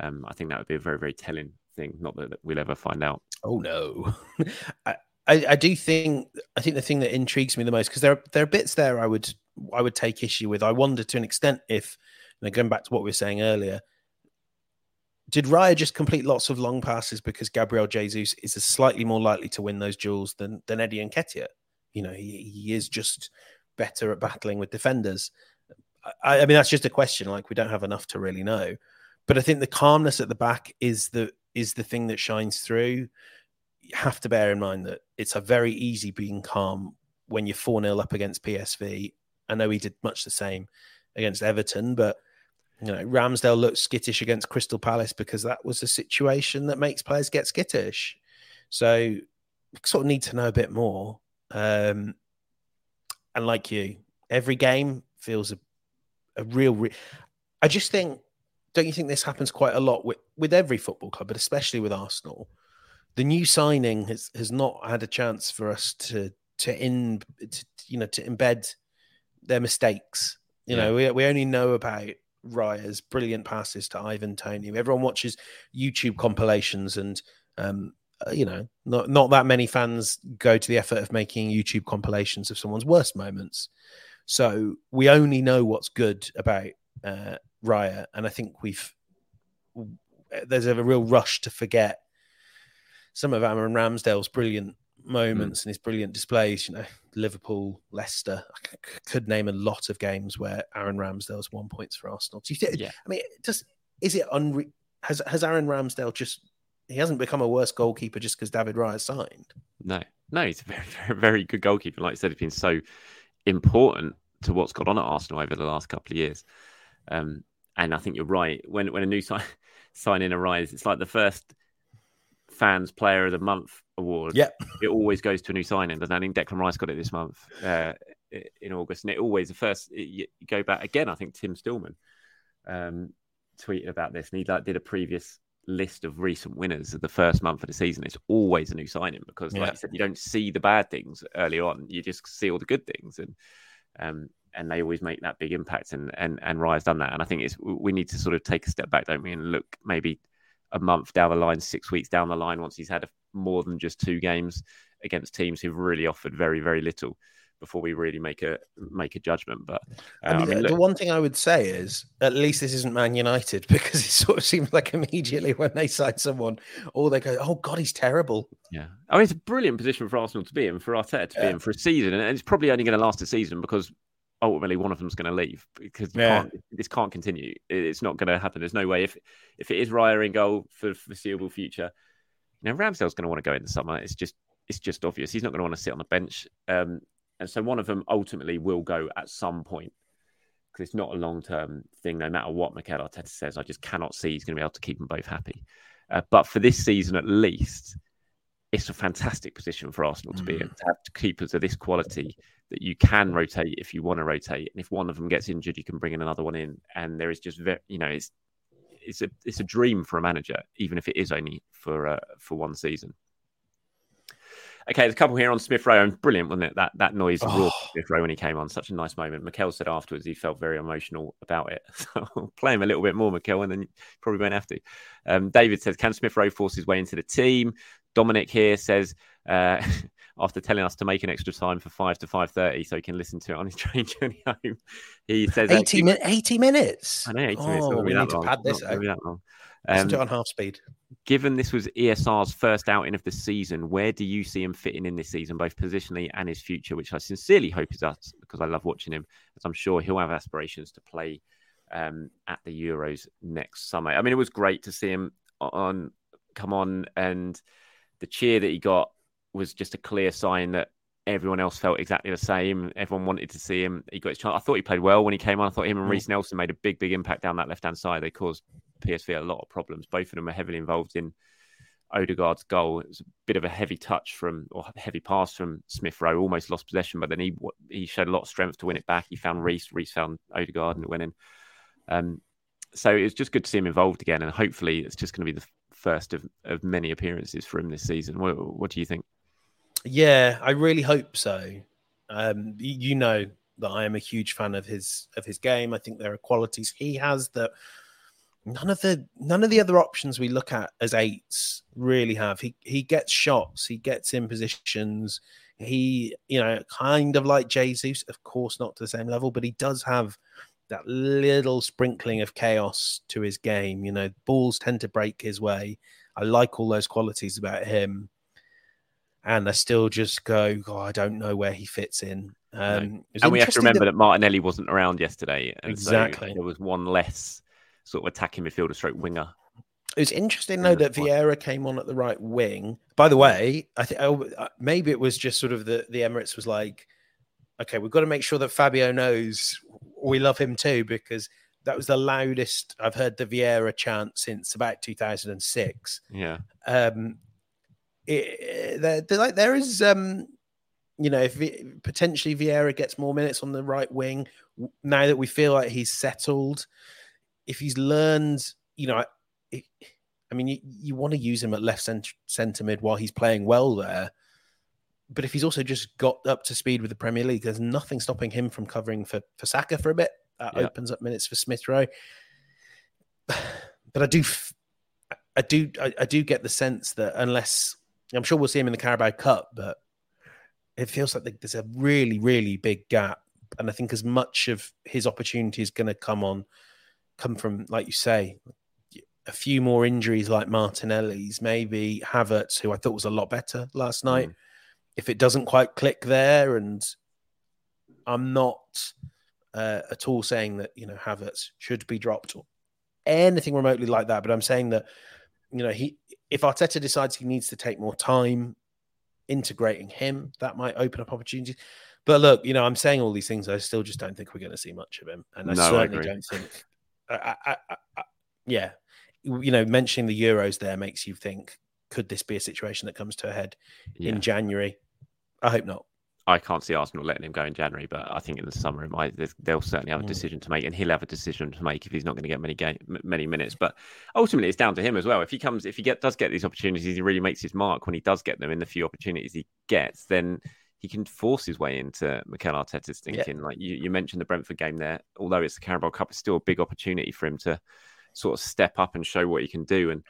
Um, I think that would be a very very telling thing. Not that we'll ever find out. Oh no, I, I, I do think I think the thing that intrigues me the most because there are, there are bits there I would I would take issue with. I wonder to an extent if you know, going back to what we were saying earlier, did Raya just complete lots of long passes because Gabriel Jesus is slightly more likely to win those duels than than Eddie Nketiah? You know, he, he is just better at battling with defenders. I, I mean, that's just a question. Like we don't have enough to really know. But I think the calmness at the back is the is the thing that shines through have to bear in mind that it's a very easy being calm when you're 4 0 up against PSV. I know he did much the same against Everton, but you know, Ramsdale looked skittish against Crystal Palace because that was a situation that makes players get skittish. So sort of need to know a bit more. Um, and like you, every game feels a, a real. Re- I just think, don't you think this happens quite a lot with, with every football club, but especially with Arsenal? The new signing has has not had a chance for us to to in to, you know to embed their mistakes. You yeah. know, we we only know about Raya's brilliant passes to Ivan Toney. Everyone watches YouTube compilations, and um, uh, you know, not not that many fans go to the effort of making YouTube compilations of someone's worst moments. So we only know what's good about uh, Raya, and I think we've there's a real rush to forget some of Aaron Ramsdale's brilliant moments mm. and his brilliant displays. You know, Liverpool, Leicester. I c- could name a lot of games where Aaron Ramsdale's won points for Arsenal. Do you think? Yeah. I mean, just is it unre- has has Aaron Ramsdale just he hasn't become a worse goalkeeper just because David Raya signed? No, no, he's a very, very, very good goalkeeper. Like I said, he's been so important to what's gone on at Arsenal over the last couple of years. Um, and I think you're right. When when a new sign sign in arrives, it's like the first fans player of the month award. Yep. It always goes to a new signing. Doesn't it? I think Declan Rice got it this month uh, in August, and it always the first. You go back again. I think Tim Stillman um, tweeted about this, and he like did a previous list of recent winners of the first month of the season. It's always a new signing because, like Yeah. you said, you don't see the bad things early on. You just see all the good things, and um, and they always make that big impact. And and and Raya's done that. And I think it's we need to sort of take a step back, don't we, and look maybe a month down the line, six weeks down the line, once he's had a, more than just two games against teams who've really offered very very little before we really make a make a judgment. But uh, I mean, the- the look- one thing I would say is at least this isn't Man United because it sort of seems like immediately when they sign someone, or they go, "Oh God, he's terrible." Yeah, I mean it's a brilliant position for Arsenal to be in, for Arteta to be in for a season, and it's probably only going to last a season because ultimately one of them's going to leave because you Yeah. can't, this can't continue. It's not going to happen. There's no way if if it is Raya in goal for the foreseeable future. Now Ramsdale's going to want to go in the summer. It's just it's just obvious. He's not going to want to sit on the bench, um, and so one of them ultimately will go at some point because it's not a long term thing. No matter what Mikel Arteta says, I just cannot see he's going to be able to keep them both happy. Uh, but for this season at least, it's a fantastic position for Arsenal to be in to have keepers of this quality that you can rotate if you want to rotate, and if one of them gets injured, you can bring in another one in, and there is just very, you know, it's it's a it's a dream for a manager, even if it is only for uh, for one season. Okay, there's a couple here on Smith Rowe, and brilliant, wasn't it? That that noise of Oh. Smith Rowe when he came on, such a nice moment. Mikel said afterwards he felt very emotional about it. So play him a little bit more, Mikel, and then you probably won't have to. Um, David says, "Can Smith Rowe force his way into the team?" Dominic here says, uh, after telling us to make an extra time for five to five thirty, so he can listen to it on his train journey home, he says, uh, 80, min- 80 minutes. I know, 80 minutes. Oh, not gonna we need to long. pad this out. that long. Listen Um, to it on half speed. given this was ESR's first outing of the season, where do you see him fitting in this season, both positionally and his future? Which I sincerely hope is us because I love watching him, as I'm sure he'll have aspirations to play um, at the Euros next summer. I mean, it was great to see him on come on, and the cheer that he got was just a clear sign that everyone else felt exactly the same. Everyone wanted to see him. He got his chance. I thought he played well when he came on. I thought him and Mm. Reiss Nelson made a big, big impact down that left hand side. They caused PSV a lot of problems. Both of them are heavily involved in Odegaard's goal. It was a bit of a heavy touch from or heavy pass from Smith Rowe. Almost lost possession, but then he he showed a lot of strength to win it back. He found Reiss. Reece found Odegaard, and it went in. Um, so it's just good to see him involved again, and hopefully it's just going to be the first of, of many appearances for him this season. What, what do you think? Yeah, I really hope so. Um, you know that I am a huge fan of his of his game. I think there are qualities he has that none of the none of the other options we look at as eights really have. He he gets shots, he gets in positions. He, you know, kind of like Jesus, of course, not to the same level, but he does have that little sprinkling of chaos to his game. You know, balls tend to break his way. I like all those qualities about him and they still just go, oh, I don't know where he fits in. Um, And we have to remember that- that Martinelli wasn't around yesterday, and so Exactly. there was one less sort of attacking midfielder, stroke winger. it was interesting though that. Vieira came on at the right wing. By the way, I think oh, uh, maybe it was just sort of the the Emirates was like, okay, we've got to make sure that Fabio knows we love him too because that was the loudest I've heard the Vieira chant since about 2006. Yeah, um it, there, there- like there is um you know if potentially Vieira gets more minutes on the right wing now that we feel like he's settled if he's learned you know it, I mean you, you want to use him at left center, center mid while he's playing well there but if he's also just got up to speed with the Premier League there's nothing stopping him from covering for for Saka for a bit that Yeah. opens up minutes for Smith Rowe but I do f- I do I, I do get the sense that unless I'm sure we'll see him in the Carabao Cup, but it feels like there's a really really big gap, and I think as much of his opportunity is going to come on come from like you say a few more injuries like Martinelli's, maybe Havertz, who I thought was a lot better last night. If it doesn't quite click there, and I'm not uh, at all saying that you know Havertz should be dropped or anything remotely like that, but I'm saying that you know he if Arteta decides he needs to take more time integrating him, that might open up opportunities. But look, you know, I'm saying all these things. I still just don't think we're going to see much of him, and I No, certainly agree. don't think. I, I, I, I, yeah, you know, mentioning the Euros there makes you think: could this be a situation that comes to a head Yeah. in January? I hope not. I can't see Arsenal letting him go in January, but I think in the summer might. They'll certainly have a Mm. decision to make, and he'll have a decision to make if he's not going to get many game, many minutes. But ultimately, it's down to him as well. If he comes, if he get does get these opportunities, he really makes his mark when he does get them. In the few opportunities he gets, then he can force his way into Mikel Arteta's Yeah. thinking. Like you, you mentioned the Brentford game there, although it's the Carabao Cup, it's still a big opportunity for him to sort of step up and show what he can do. And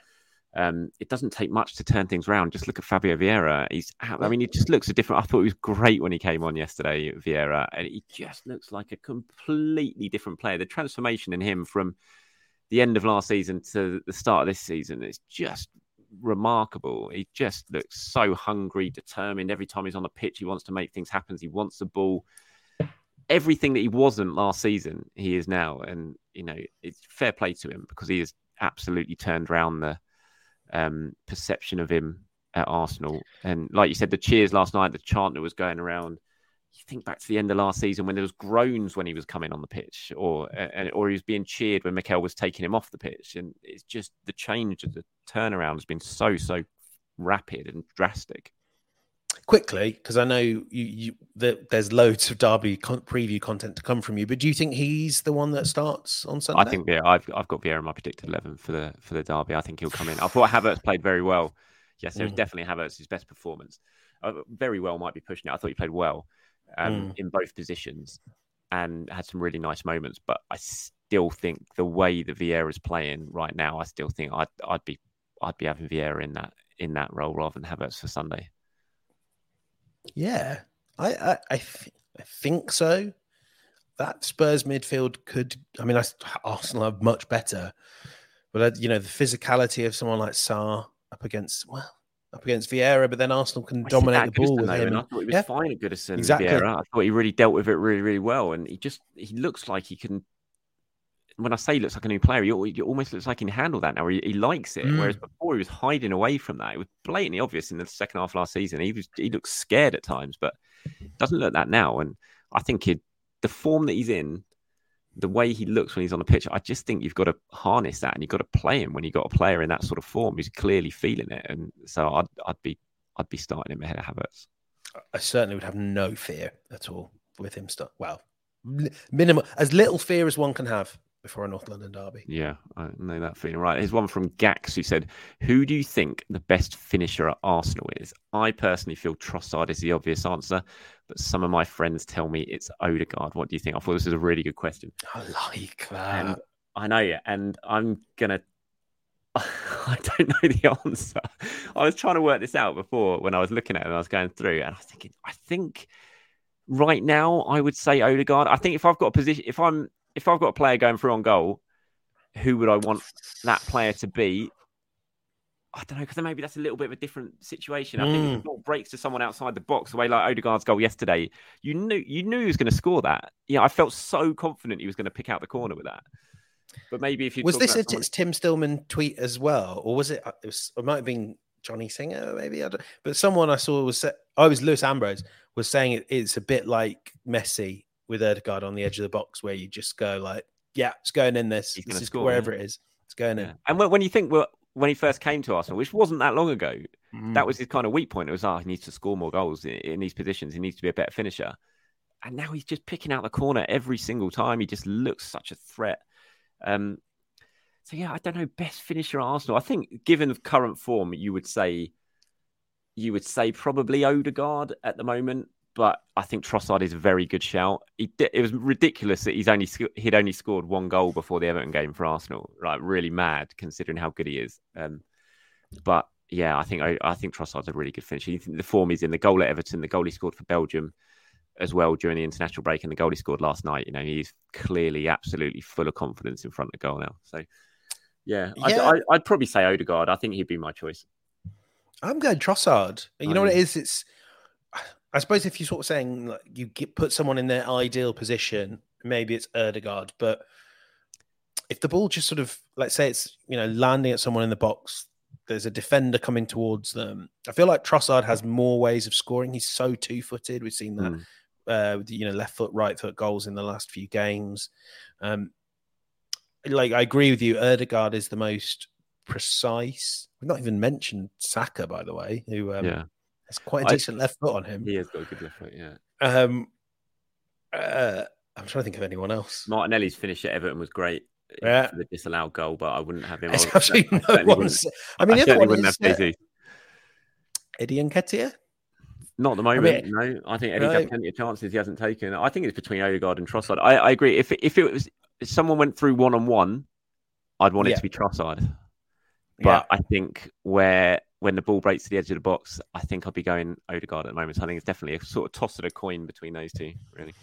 um, it doesn't take much to turn things around. Just look at Fabio Vieira. He's, I mean, he just looks a different. I thought he was great when he came on yesterday, Vieira, and he just looks like a completely different player. The transformation in him from the end of last season to the start of this season is just remarkable. He just looks so hungry, determined. Every time he's on the pitch, he wants to make things happen. He wants the ball. Everything that he wasn't last season, he is now, and you know, it's fair play to him because he has absolutely turned around the um, perception of him at Arsenal. And like you said, the cheers last night, the chant that was going around. You think back to the end of last season when there was groans when he was coming on the pitch, or uh, or he was being cheered when Mikel was taking him off the pitch, and it's just the change, of the turnaround has been so so rapid and drastic. Quickly, because I know you, you that there's loads of Derby con- preview content to come from you. But do you think he's the one that starts on Sunday? I think yeah, I've I've got Vieira in my predicted eleven for the for the derby. I think he'll come in. I thought Havertz played very well. Yes, it was Mm. definitely Havertz's best performance. Uh, very well might be pushing it. I thought he played well um, Mm. in both positions and had some really nice moments. But I still think the way that Vieira is playing right now, I still think I'd I'd be I'd be having Vieira in that in that role rather than Havertz for Sunday. Yeah, I I I, th- I think so. That Spurs midfield could. I mean, I, Arsenal are much better, but uh, you know the physicality of someone like Sarr up against well up against Vieira, but then Arsenal can I dominate the ball with him. I thought he was yeah. fine at Goodison. Exactly. Vieira. I thought he really dealt with it really, really well, and he just he looks like he can. When I say he looks like a new player, he, he almost looks like he can handle that now. He, he likes it, Mm. whereas before he was hiding away from that. It was blatantly obvious in the second half last season. He was he looked scared at times, but doesn't look that now. And I think he, the form that he's in, the way he looks when he's on the pitch, I just think you've got to harness that and you've got to play him when you've got a player in that sort of form who's clearly feeling it. And so I'd I'd be I'd be starting him ahead of Havertz. I certainly would have no fear at all with him. Well, minimum as little fear as one can have before a North London derby. Yeah, I know that feeling. Right. Here's one from Gax who said, Who do you think the best finisher at Arsenal is? I personally feel Trossard is the obvious answer, but some of my friends tell me it's Odegaard. What do you think? I thought this was a really good question. I like that. And I know, yeah, and I'm gonna. I don't know the answer. I was trying to work this out before when I was looking at it and I was going through, and I was thinking, I think right now I would say Odegaard. I think if I've got a position, if I'm if I've got a player going through on goal, who would I want that player to be? I don't know because maybe that's a little bit of a different situation. I think if the ball breaks to someone outside the box, the way like Odegaard's goal yesterday, you knew you knew he was going to score that. Yeah, I felt so confident he was going to pick out the corner with that. But maybe if you was this a t- Tim Stillman tweet as well, or was it? uh, It, was, it might have been Johnny Singer, maybe. I don't, but someone I saw was. Oh, was Lewis Ambrose was saying it, it's a bit like Messi with Odegaard on the edge of the box, where you just go like, "Yeah, it's going in this. He's This is score, wherever yeah. it is, it's going Yeah. in." And when, when you think well, when he first came to Arsenal, which wasn't that long ago, Mm. that was his kind of weak point. It was, oh, he needs to score more goals in, in these positions. He needs to be a better finisher. And now he's just picking out the corner every single time. He just looks such a threat. Um, so yeah, I don't know. Best finisher at Arsenal. I think, given the current form, you would say, you would say probably Odegaard at the moment. But I think Trossard is a very good shout. He, it was ridiculous that he's only he'd only scored one goal before the Everton game for Arsenal. Right, really mad considering how good he is. Um, but yeah, I think I, I think Trossard's a really good finisher. You think the form he's in, the goal at Everton, the goal he scored for Belgium as well during the international break, and the goal he scored last night. You know, he's clearly absolutely full of confidence in front of goal now. So yeah, Yeah. I'd, I, I'd probably say Odegaard. I think he'd be my choice. I'm going Trossard. You know Oh, what it is? It's I suppose if you're sort of saying like, you get, put someone in their ideal position, maybe it's Odegaard. But if the ball just sort of, let's say it's you know landing at someone in the box, there's a defender coming towards them. I feel like Trossard has more ways of scoring. He's so two footed. We've seen that Mm. uh, you know, left foot, right foot goals in the last few games. Um, like I agree with you, Ødegaard is the most precise. We've not even mentioned Saka, by the way, who um, yeah, has quite a decent left foot on him. he has got a good left foot. Yeah, Um, uh, I'm trying to think of anyone else. Martinelli's finish at Everton was great. Yeah. for the disallowed goal, but I wouldn't have him. It's I would- absolutely I no certainly one. wouldn't- s- I mean, the other one is have uh. Eddie Nketiah. Not at the I moment. mean- no, I think Eddie's Right. had plenty of chances he hasn't taken. I think it's between Odegaard and Trossard. I, I agree. If if it was if someone went through one on one, I'd want it Yeah. to be Trossard. But I think where when the ball breaks to the edge of the box, I think I'll be going Odegaard at the moment. So I think it's definitely a sort of toss of a coin between those two. Really.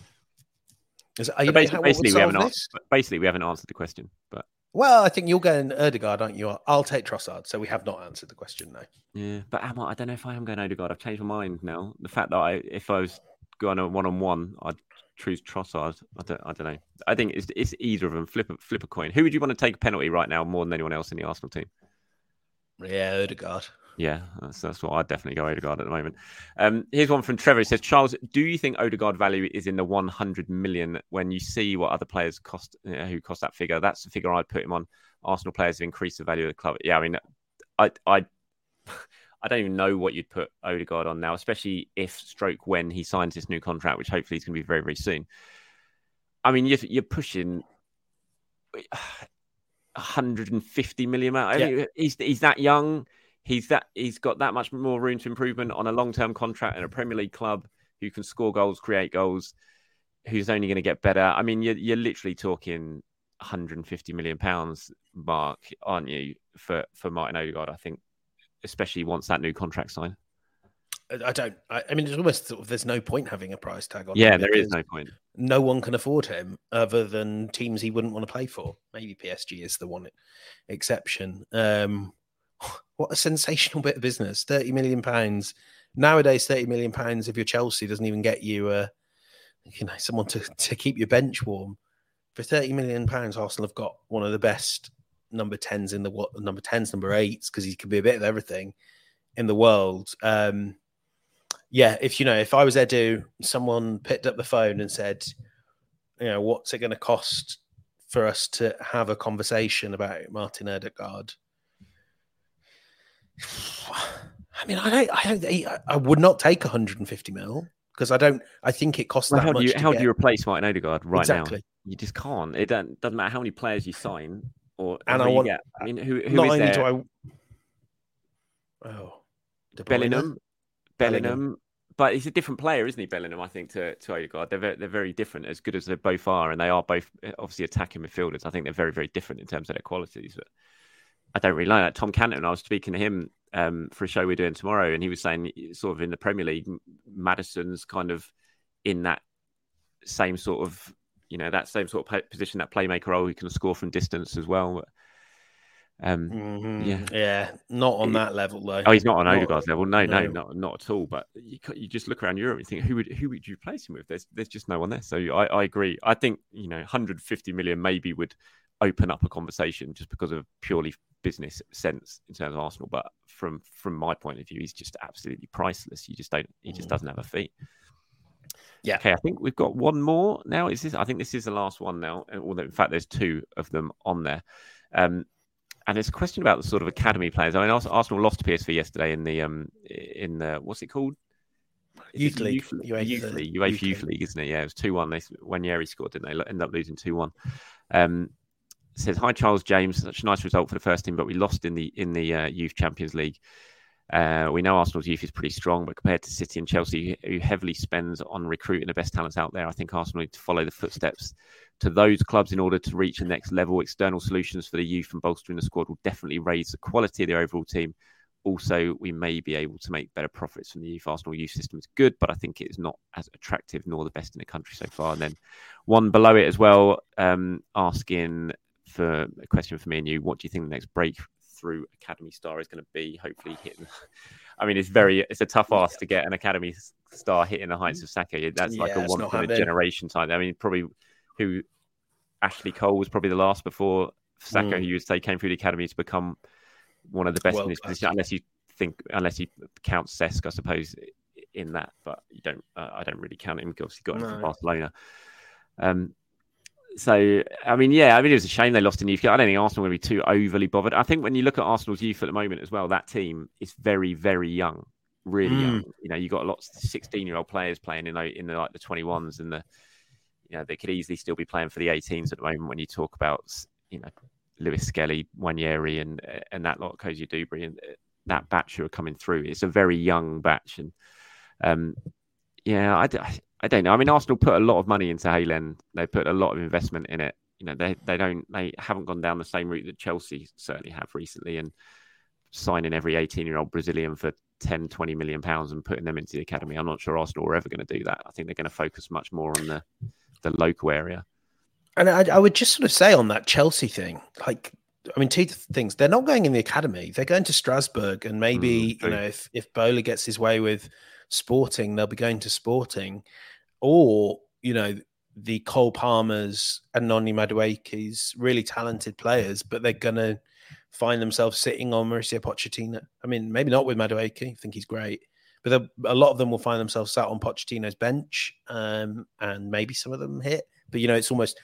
Is, So you basically, basically we haven't answered, basically we haven't answered the question. But Well, I think you're going Odegaard, aren't you? I'll take Trossard. So we have not answered the question now. yeah, but am I? I don't know if I am going Odegaard. I've changed my mind now. The fact that I, if I was going a one on one, I'd choose Trossard. I don't, I don't know. I think it's it's either of them. Flip a flip a coin. Who would you want to take a penalty right now more than anyone else in the Arsenal team? Yeah, Odegaard. Yeah, that's, that's what I'd definitely go Odegaard at the moment. Um, here's one from Trevor. He says, Charles, do you think Odegaard value is in the 100 million when you see what other players cost, know, who cost that figure? That's the figure I'd put him on. Arsenal players have increased the value of the club. Yeah, I mean, I, I, I don't even know what you'd put Odegaard on now, especially if stroke when he signs this new contract, which hopefully is going to be very, very soon. I mean, you're, you're pushing 150 million. I mean, he's he's that young. He's that he's got that much more room to improvement on a long term contract in a Premier League club who can score goals, create goals, who's only going to get better. I mean, you're you're literally talking 150 million pounds mark, aren't you, for for Martin Odegaard? I think, especially once that new contract signed. I don't. I, I mean, it's almost sort of, there's no point having a price tag on. Yeah, there is no point. No one can afford him other than teams he wouldn't want to play for. Maybe PSG is the one exception. Um, what a sensational bit of business! Thirty million pounds nowadays. Thirty million pounds if you're Chelsea doesn't even get you, uh, you know, someone to to keep your bench warm. For thirty million pounds, Arsenal have got one of the best number tens in the what number tens, number eights because he could be a bit of everything in the world. Um, yeah, if you know, if I was Edu, someone picked up the phone and said, you know, what's it going to cost for us to have a conversation about Martin Odegaard? I mean, I don't, I don't, I- would not take 150 mil because I don't, I think it costs Well, that how much. do you how get- do you replace Martin Odegaard right exactly? now? You just can't. It doesn't matter how many players you sign or And I want- get. I mean, who who is only there? do I, oh, Bellingham, Bellingham. But he's a different player, isn't he? Bellingham, I think, to to Odegaard. They're very, they're very different, as good as they both are, and they are both obviously attacking midfielders. I think they're very very different in terms of their qualities. But I don't really like that. Tom Canton, I was speaking to him um, for a show we're doing tomorrow, and he was saying sort of in the Premier League, Maddison's kind of in that same sort of you know that same sort of position, that playmaker role. He can score from distance as well. Um, Mhm. Yeah. yeah, not on It- that level though. Oh, he's not on Not- Odegaard's level. No, no, no. not not at all. But you, you just look around Europe and think, who would who would you replace him with? There's there's just no one there. So I, I agree. I think you know 150 million maybe would open up a conversation just because of purely business sense in terms of Arsenal. But from from my point of view, he's just absolutely priceless. You just don't. He just Mm. doesn't have a fee. Yeah. Okay, I think we've got one more now. Is this? I think this is the last one now. Although in fact, there's two of them on there. Um, and there's a question about the sort of academy players. I mean, Arsenal lost to PSV yesterday in the um in the what's it called? Youth League. Youth, League, UEFA Youth League. Isn't it? Yeah, it was two one. They when Yeri scored, didn't they? End up losing two one. Um, says hi Charles James. Such a nice result for the first team, but we lost in the in the uh, Youth Champions League. Uh, we know Arsenal's youth is pretty strong, but compared to City and Chelsea, who heavily spends on recruiting the best talents out there, I think Arsenal need to follow the footsteps to those clubs in order to reach the next level. External solutions for the youth and bolstering the squad will definitely raise the quality of the overall team. Also, we may be able to make better profits from the youth. Arsenal youth system is good, but I think it is not as attractive nor the best in the country so far. And then one below it as well, um, asking for a question for me and you. What do you think the next breakthrough academy star is going to be? Hopefully hitting. I mean, it's very it's a tough ask to get an academy star hitting the heights of Saka. That's like Yeah, a one in a generation type. I mean, probably who Ashley Cole was probably the last before Saka, Mm. who you would say came through the academy to become one of the best in his position. Unless you think, unless you count Cesc, I suppose in that, but you don't. Uh, I don't really count him because obviously got him no. from Barcelona. Um, so I mean, yeah, I mean it was a shame they lost in youth. I don't think Arsenal will be too overly bothered. I think when you look at Arsenal's youth at the moment as well, that team is very, very young, really mm. young. You know, you got lots of sixteen-year-old players playing in the, in the like the twenty-ones and the you know they could easily still be playing for the 18s at the moment. When you talk about you know Lewis Skelly, Nwaneri, and and that lot, Cozier-Duberry, and that batch who are coming through. It's a very young batch, and um, yeah, I, I don't know. I mean, Arsenal put a lot of money into Hale End. They put a lot of investment in it. You know, they they don't they haven't gone down the same route that Chelsea certainly have recently, and signing every 18 year old Brazilian for 10, 20 million pounds and putting them into the academy. I'm not sure Arsenal are ever going to do that. I think they're going to focus much more on the the local area. And I, I would just sort of say on that Chelsea thing, like I mean, two things. They're not going in the academy. They're going to Strasbourg, and maybe mm, you know, if if Boehly gets his way with Sporting, they'll be going to Sporting, or you know, the Cole Palmers and Noni Madueke's really talented players, but they're gonna find themselves sitting on Mauricio Pochettino. I mean, maybe not with Madueke. I think he's great, but a lot of them will find themselves sat on Pochettino's bench, um, and maybe some of them hit. But you know, it's almost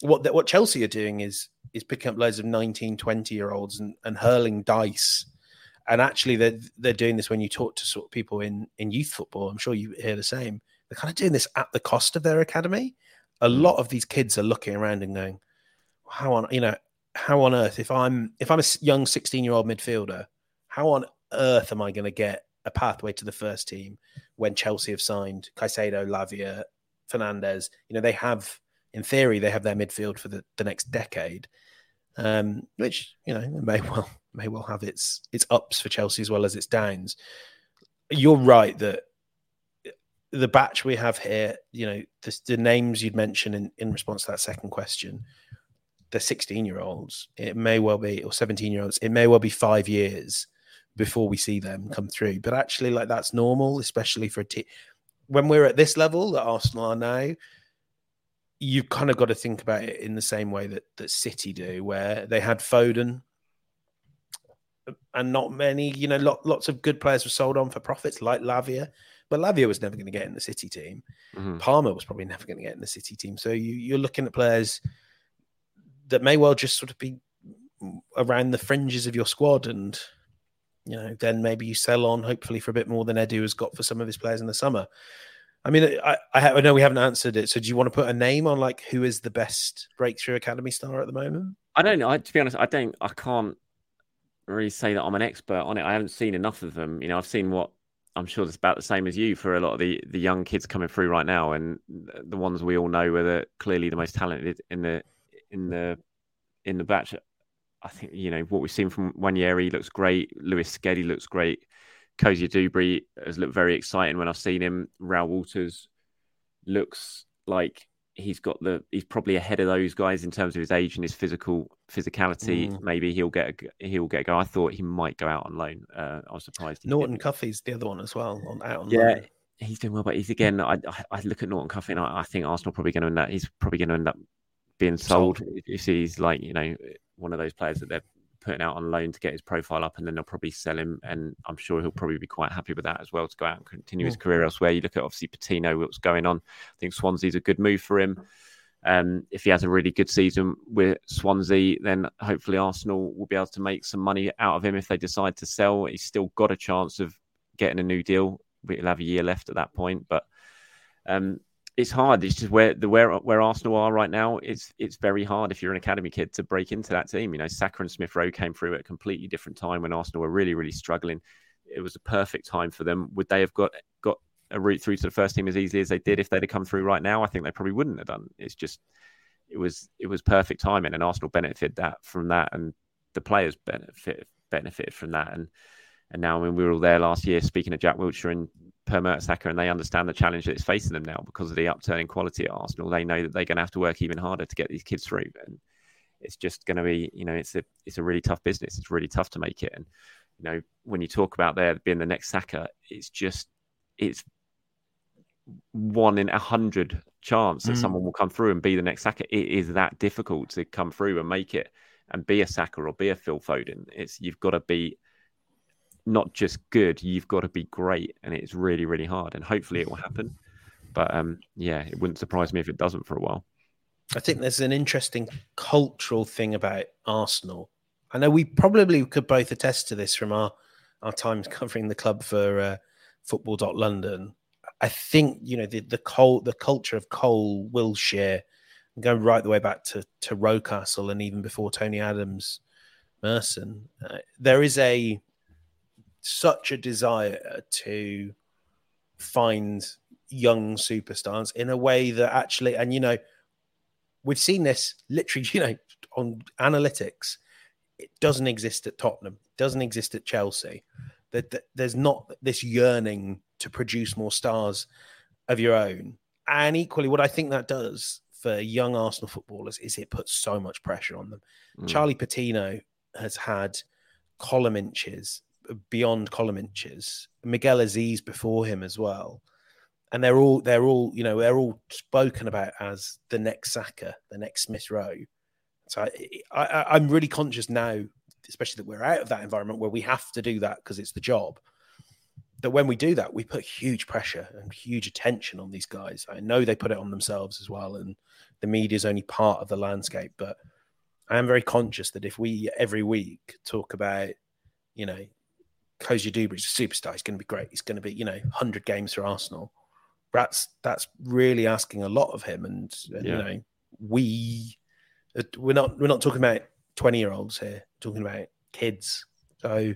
what what Chelsea are doing is is picking up loads of 19, 20 year olds and, and hurling dice. And actually, they're they're doing this when you talk to sort of people in in youth football. I'm sure you hear the same. They're kind of doing this at the cost of their academy. A hmm. lot of these kids are looking around and going, "How on you know how on earth if I'm if I'm a young 16 year old midfielder, how on earth am I going to get a pathway to the first team when Chelsea have signed Caicedo, Lavia, Fernandez? You know they have in theory, they have their midfield for the, the next decade, um, which you know may well may well have its its ups for Chelsea as well as its downs. You're right that the batch we have here, you know, the, the names you'd mentioned in, in response to that second question, the 16 year olds, it may well be, or 17 year olds, it may well be five years before we see them come through. But actually, like that's normal, especially for a team. When we're at this level that Arsenal are now, you've kind of got to think about it in the same way that that City do, where they had Foden, and not many, you know, lot, lots of good players were sold on for profits, like Lavia. But Lavia was never going to get in the City team. Mm-hmm. Palmer was probably never going to get in the City team. So you, you're looking at players that may well just sort of be around the fringes of your squad, and you know, then maybe you sell on hopefully for a bit more than Edu has got for some of his players in the summer. I mean, I, I know we haven't answered it. So, do you want to put a name on like who is the best breakthrough academy star at the moment? I don't know. I, to be honest, I don't. I can't really say that I'm an expert on it. I haven't seen enough of them. You know, I've seen what I'm sure it's about the same as you for a lot of the the young kids coming through right now, and the ones we all know are the, clearly the most talented in the in the in the batch. I think you know what we've seen from Nwaneri looks great. Lewis Skelly looks great. Cozier-Duberry has looked very exciting when I've seen him. Reuell Walters looks like he's got the he's probably ahead of those guys in terms of his age and his physical physicality. Mm. Maybe he'll get a, he'll get a go. I thought he might go out on loan. Uh, I was surprised. Norton Cuffy's the other one as well on out on yeah. Loan. He's doing well, but he's again. I, I look at Norton Cuffy and I, I think Arsenal probably going to end up. He's probably going to end up being sold. sold. See, he's like you know one of those players that they're putting out on loan to get his profile up, and then they'll probably sell him. And I'm sure he'll probably be quite happy with that as well to go out and continue his career elsewhere. You look at obviously Patino, what's going on. I think Swansea's a good move for him. Um, if he has a really good season with Swansea, then hopefully Arsenal will be able to make some money out of him if they decide to sell. He's still got a chance of getting a new deal. We'll have a year left at that point, but um, it's hard. It's just where the where where Arsenal are right now. It's it's very hard if you're an academy kid to break into that team. You know, Saka and Smith Rowe came through at a completely different time when Arsenal were really really struggling. It was a perfect time for them. Would they have got got a route through to the first team as easily as they did if they'd have come through right now? I think they probably wouldn't have done. It's just it was it was perfect timing, and Arsenal benefited that from that, and the players benefit benefited from that, and and now, I mean, we were all there last year speaking to Jack Wilshere and Per Mertesacker, and they understand the challenge that's facing them now because of the upturning quality at Arsenal. They know that they're going to have to work even harder to get these kids through, and it's just going to be, you know, it's a it's a really tough business. It's really tough to make it, and you know, when you talk about there being the next Saka, it's just it's one in a hundred chance that mm. someone will come through and be the next Saka. It is that difficult to come through and make it and be a Saka or be a Phil Foden. It's you've got to be not just good, you've got to be great, and it's really really hard. And hopefully it will happen. But um, yeah, it wouldn't surprise me if it doesn't for a while. I think there's an interesting cultural thing about Arsenal. I know we probably could both attest to this from our our times covering the club for uh, football.london. I think you know the the Cole, the culture of Cole, Wilshere, going right the way back to to Rocastle and even before Tony Adams, Merson. Uh, there is a such a desire to find young superstars in a way that actually, and you know, we've seen this literally, you know, on analytics. It doesn't exist at Tottenham. Doesn't exist at Chelsea. That there's not this yearning to produce more stars of your own. And equally, what I think that does for young Arsenal footballers is it puts so much pressure on them. Mm. Charlie Patino has had column inches beyond column inches. Miguel Azeez before him as well and they're all they're all you know they're all spoken about as the next Saka, the next Smith Rowe. So I, I, I'm really conscious now, especially that we're out of that environment where we have to do that because it's the job. That when we do that, we put huge pressure and huge attention on these guys. I know they put it on themselves as well, and the media is only part of the landscape. But I am very conscious that if we every week talk about, you know, Cozier-Duberry, a superstar, he's going to be great. He's going to be, you know, 100 games for Arsenal that's that's really asking a lot of him, and, and yeah. you know we uh, we're not we're not talking about twenty year olds here, talking about kids. So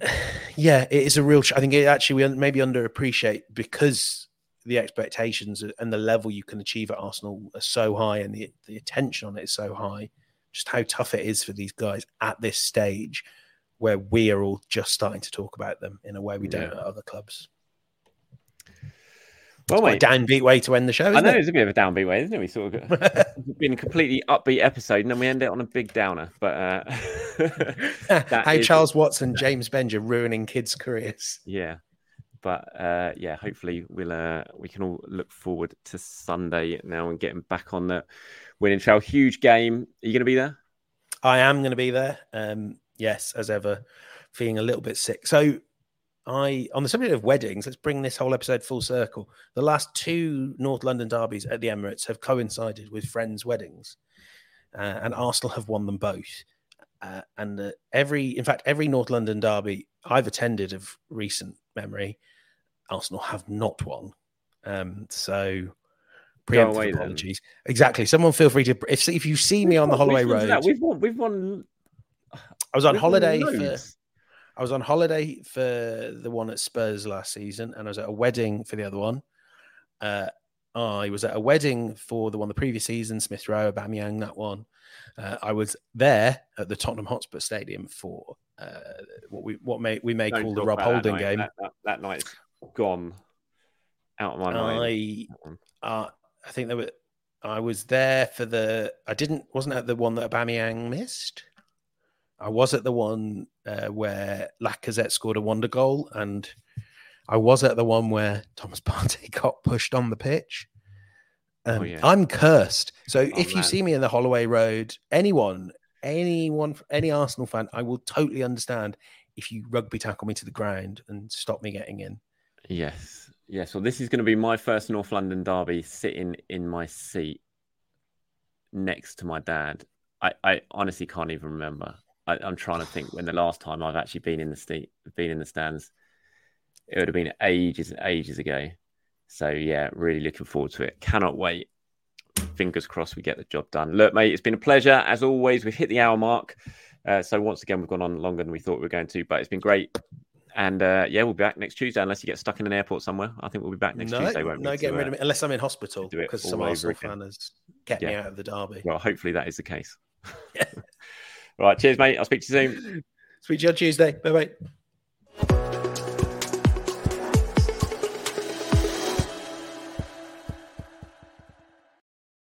yeah, it is a real. I think it actually we maybe underappreciate because the expectations and the level you can achieve at Arsenal are so high, and the the attention on it is so high. Just how tough it is for these guys at this stage, where we are all just starting to talk about them in a way we don't yeah. at other clubs. Well, mate, downbeat way to end the show. I know it? it's a bit of a downbeat way, isn't it? We sort of got, been a completely upbeat episode, and then we end it on a big downer. But uh, how is... Charles Watts and, James Benge ruining kids' careers. Yeah, but uh, yeah, hopefully we'll uh, we can all look forward to Sunday now and getting back on the winning trail. Huge game. Are you going to be there? I am going to be there. Um, yes, as ever, feeling a little bit sick. So I, on the subject of weddings, let's bring this whole episode full circle. The last two North London derbies at the Emirates have coincided with friends' weddings, uh, and Arsenal have won them both. Uh, and uh, every, in fact, every North London derby I've attended of recent memory, Arsenal have not won. Um, so, preemptive away, apologies. Then. Exactly. Someone feel free to if if you see me on the Holloway Road, we've won. We've won. I was on holiday for I was on holiday for the one at Spurs last season, and I was at a wedding for the other one. Uh, I was at a wedding for the one the previous season, Smith Rowe, Aubameyang, that one. Uh, I was there at the Tottenham Hotspur Stadium for uh, what we what may we may Don't call the Rob Holding game. That, that, that, night's gone out of my mind. I uh, I think there were. I was there for the. I didn't wasn't at the one that Aubameyang missed. I was at the one uh, where Lacazette scored a wonder goal, and I was at the one where Thomas Partey got pushed on the pitch. Um, oh, yeah. I'm cursed. So oh, if man. you see me in the Holloway Road, anyone, anyone, any Arsenal fan, I will totally understand if you rugby tackle me to the ground and stop me getting in. Yes, yes. Well, this is going to be my first North London derby, sitting in my seat next to my dad. I, I honestly can't even remember. I, am trying to think when the last time I've actually been in the st- been in the stands. It would have been ages and ages ago. So yeah, really looking forward to it. Cannot wait. Fingers crossed we get the job done. Look, mate, it's been a pleasure as always. We've hit the hour mark. Uh, so once again, we've gone on longer than we thought we were going to, but it's been great. And uh, yeah, we'll be back next Tuesday unless you get stuck in an airport somewhere. I think we'll be back next no, Tuesday, won't no, we? No, getting rid of me unless I'm in hospital because some Arsenal fan has kept yeah. me out of the derby. Well, hopefully that is the case. Right. Cheers, mate. I'll speak to you soon. Speak to you on Tuesday. Bye bye.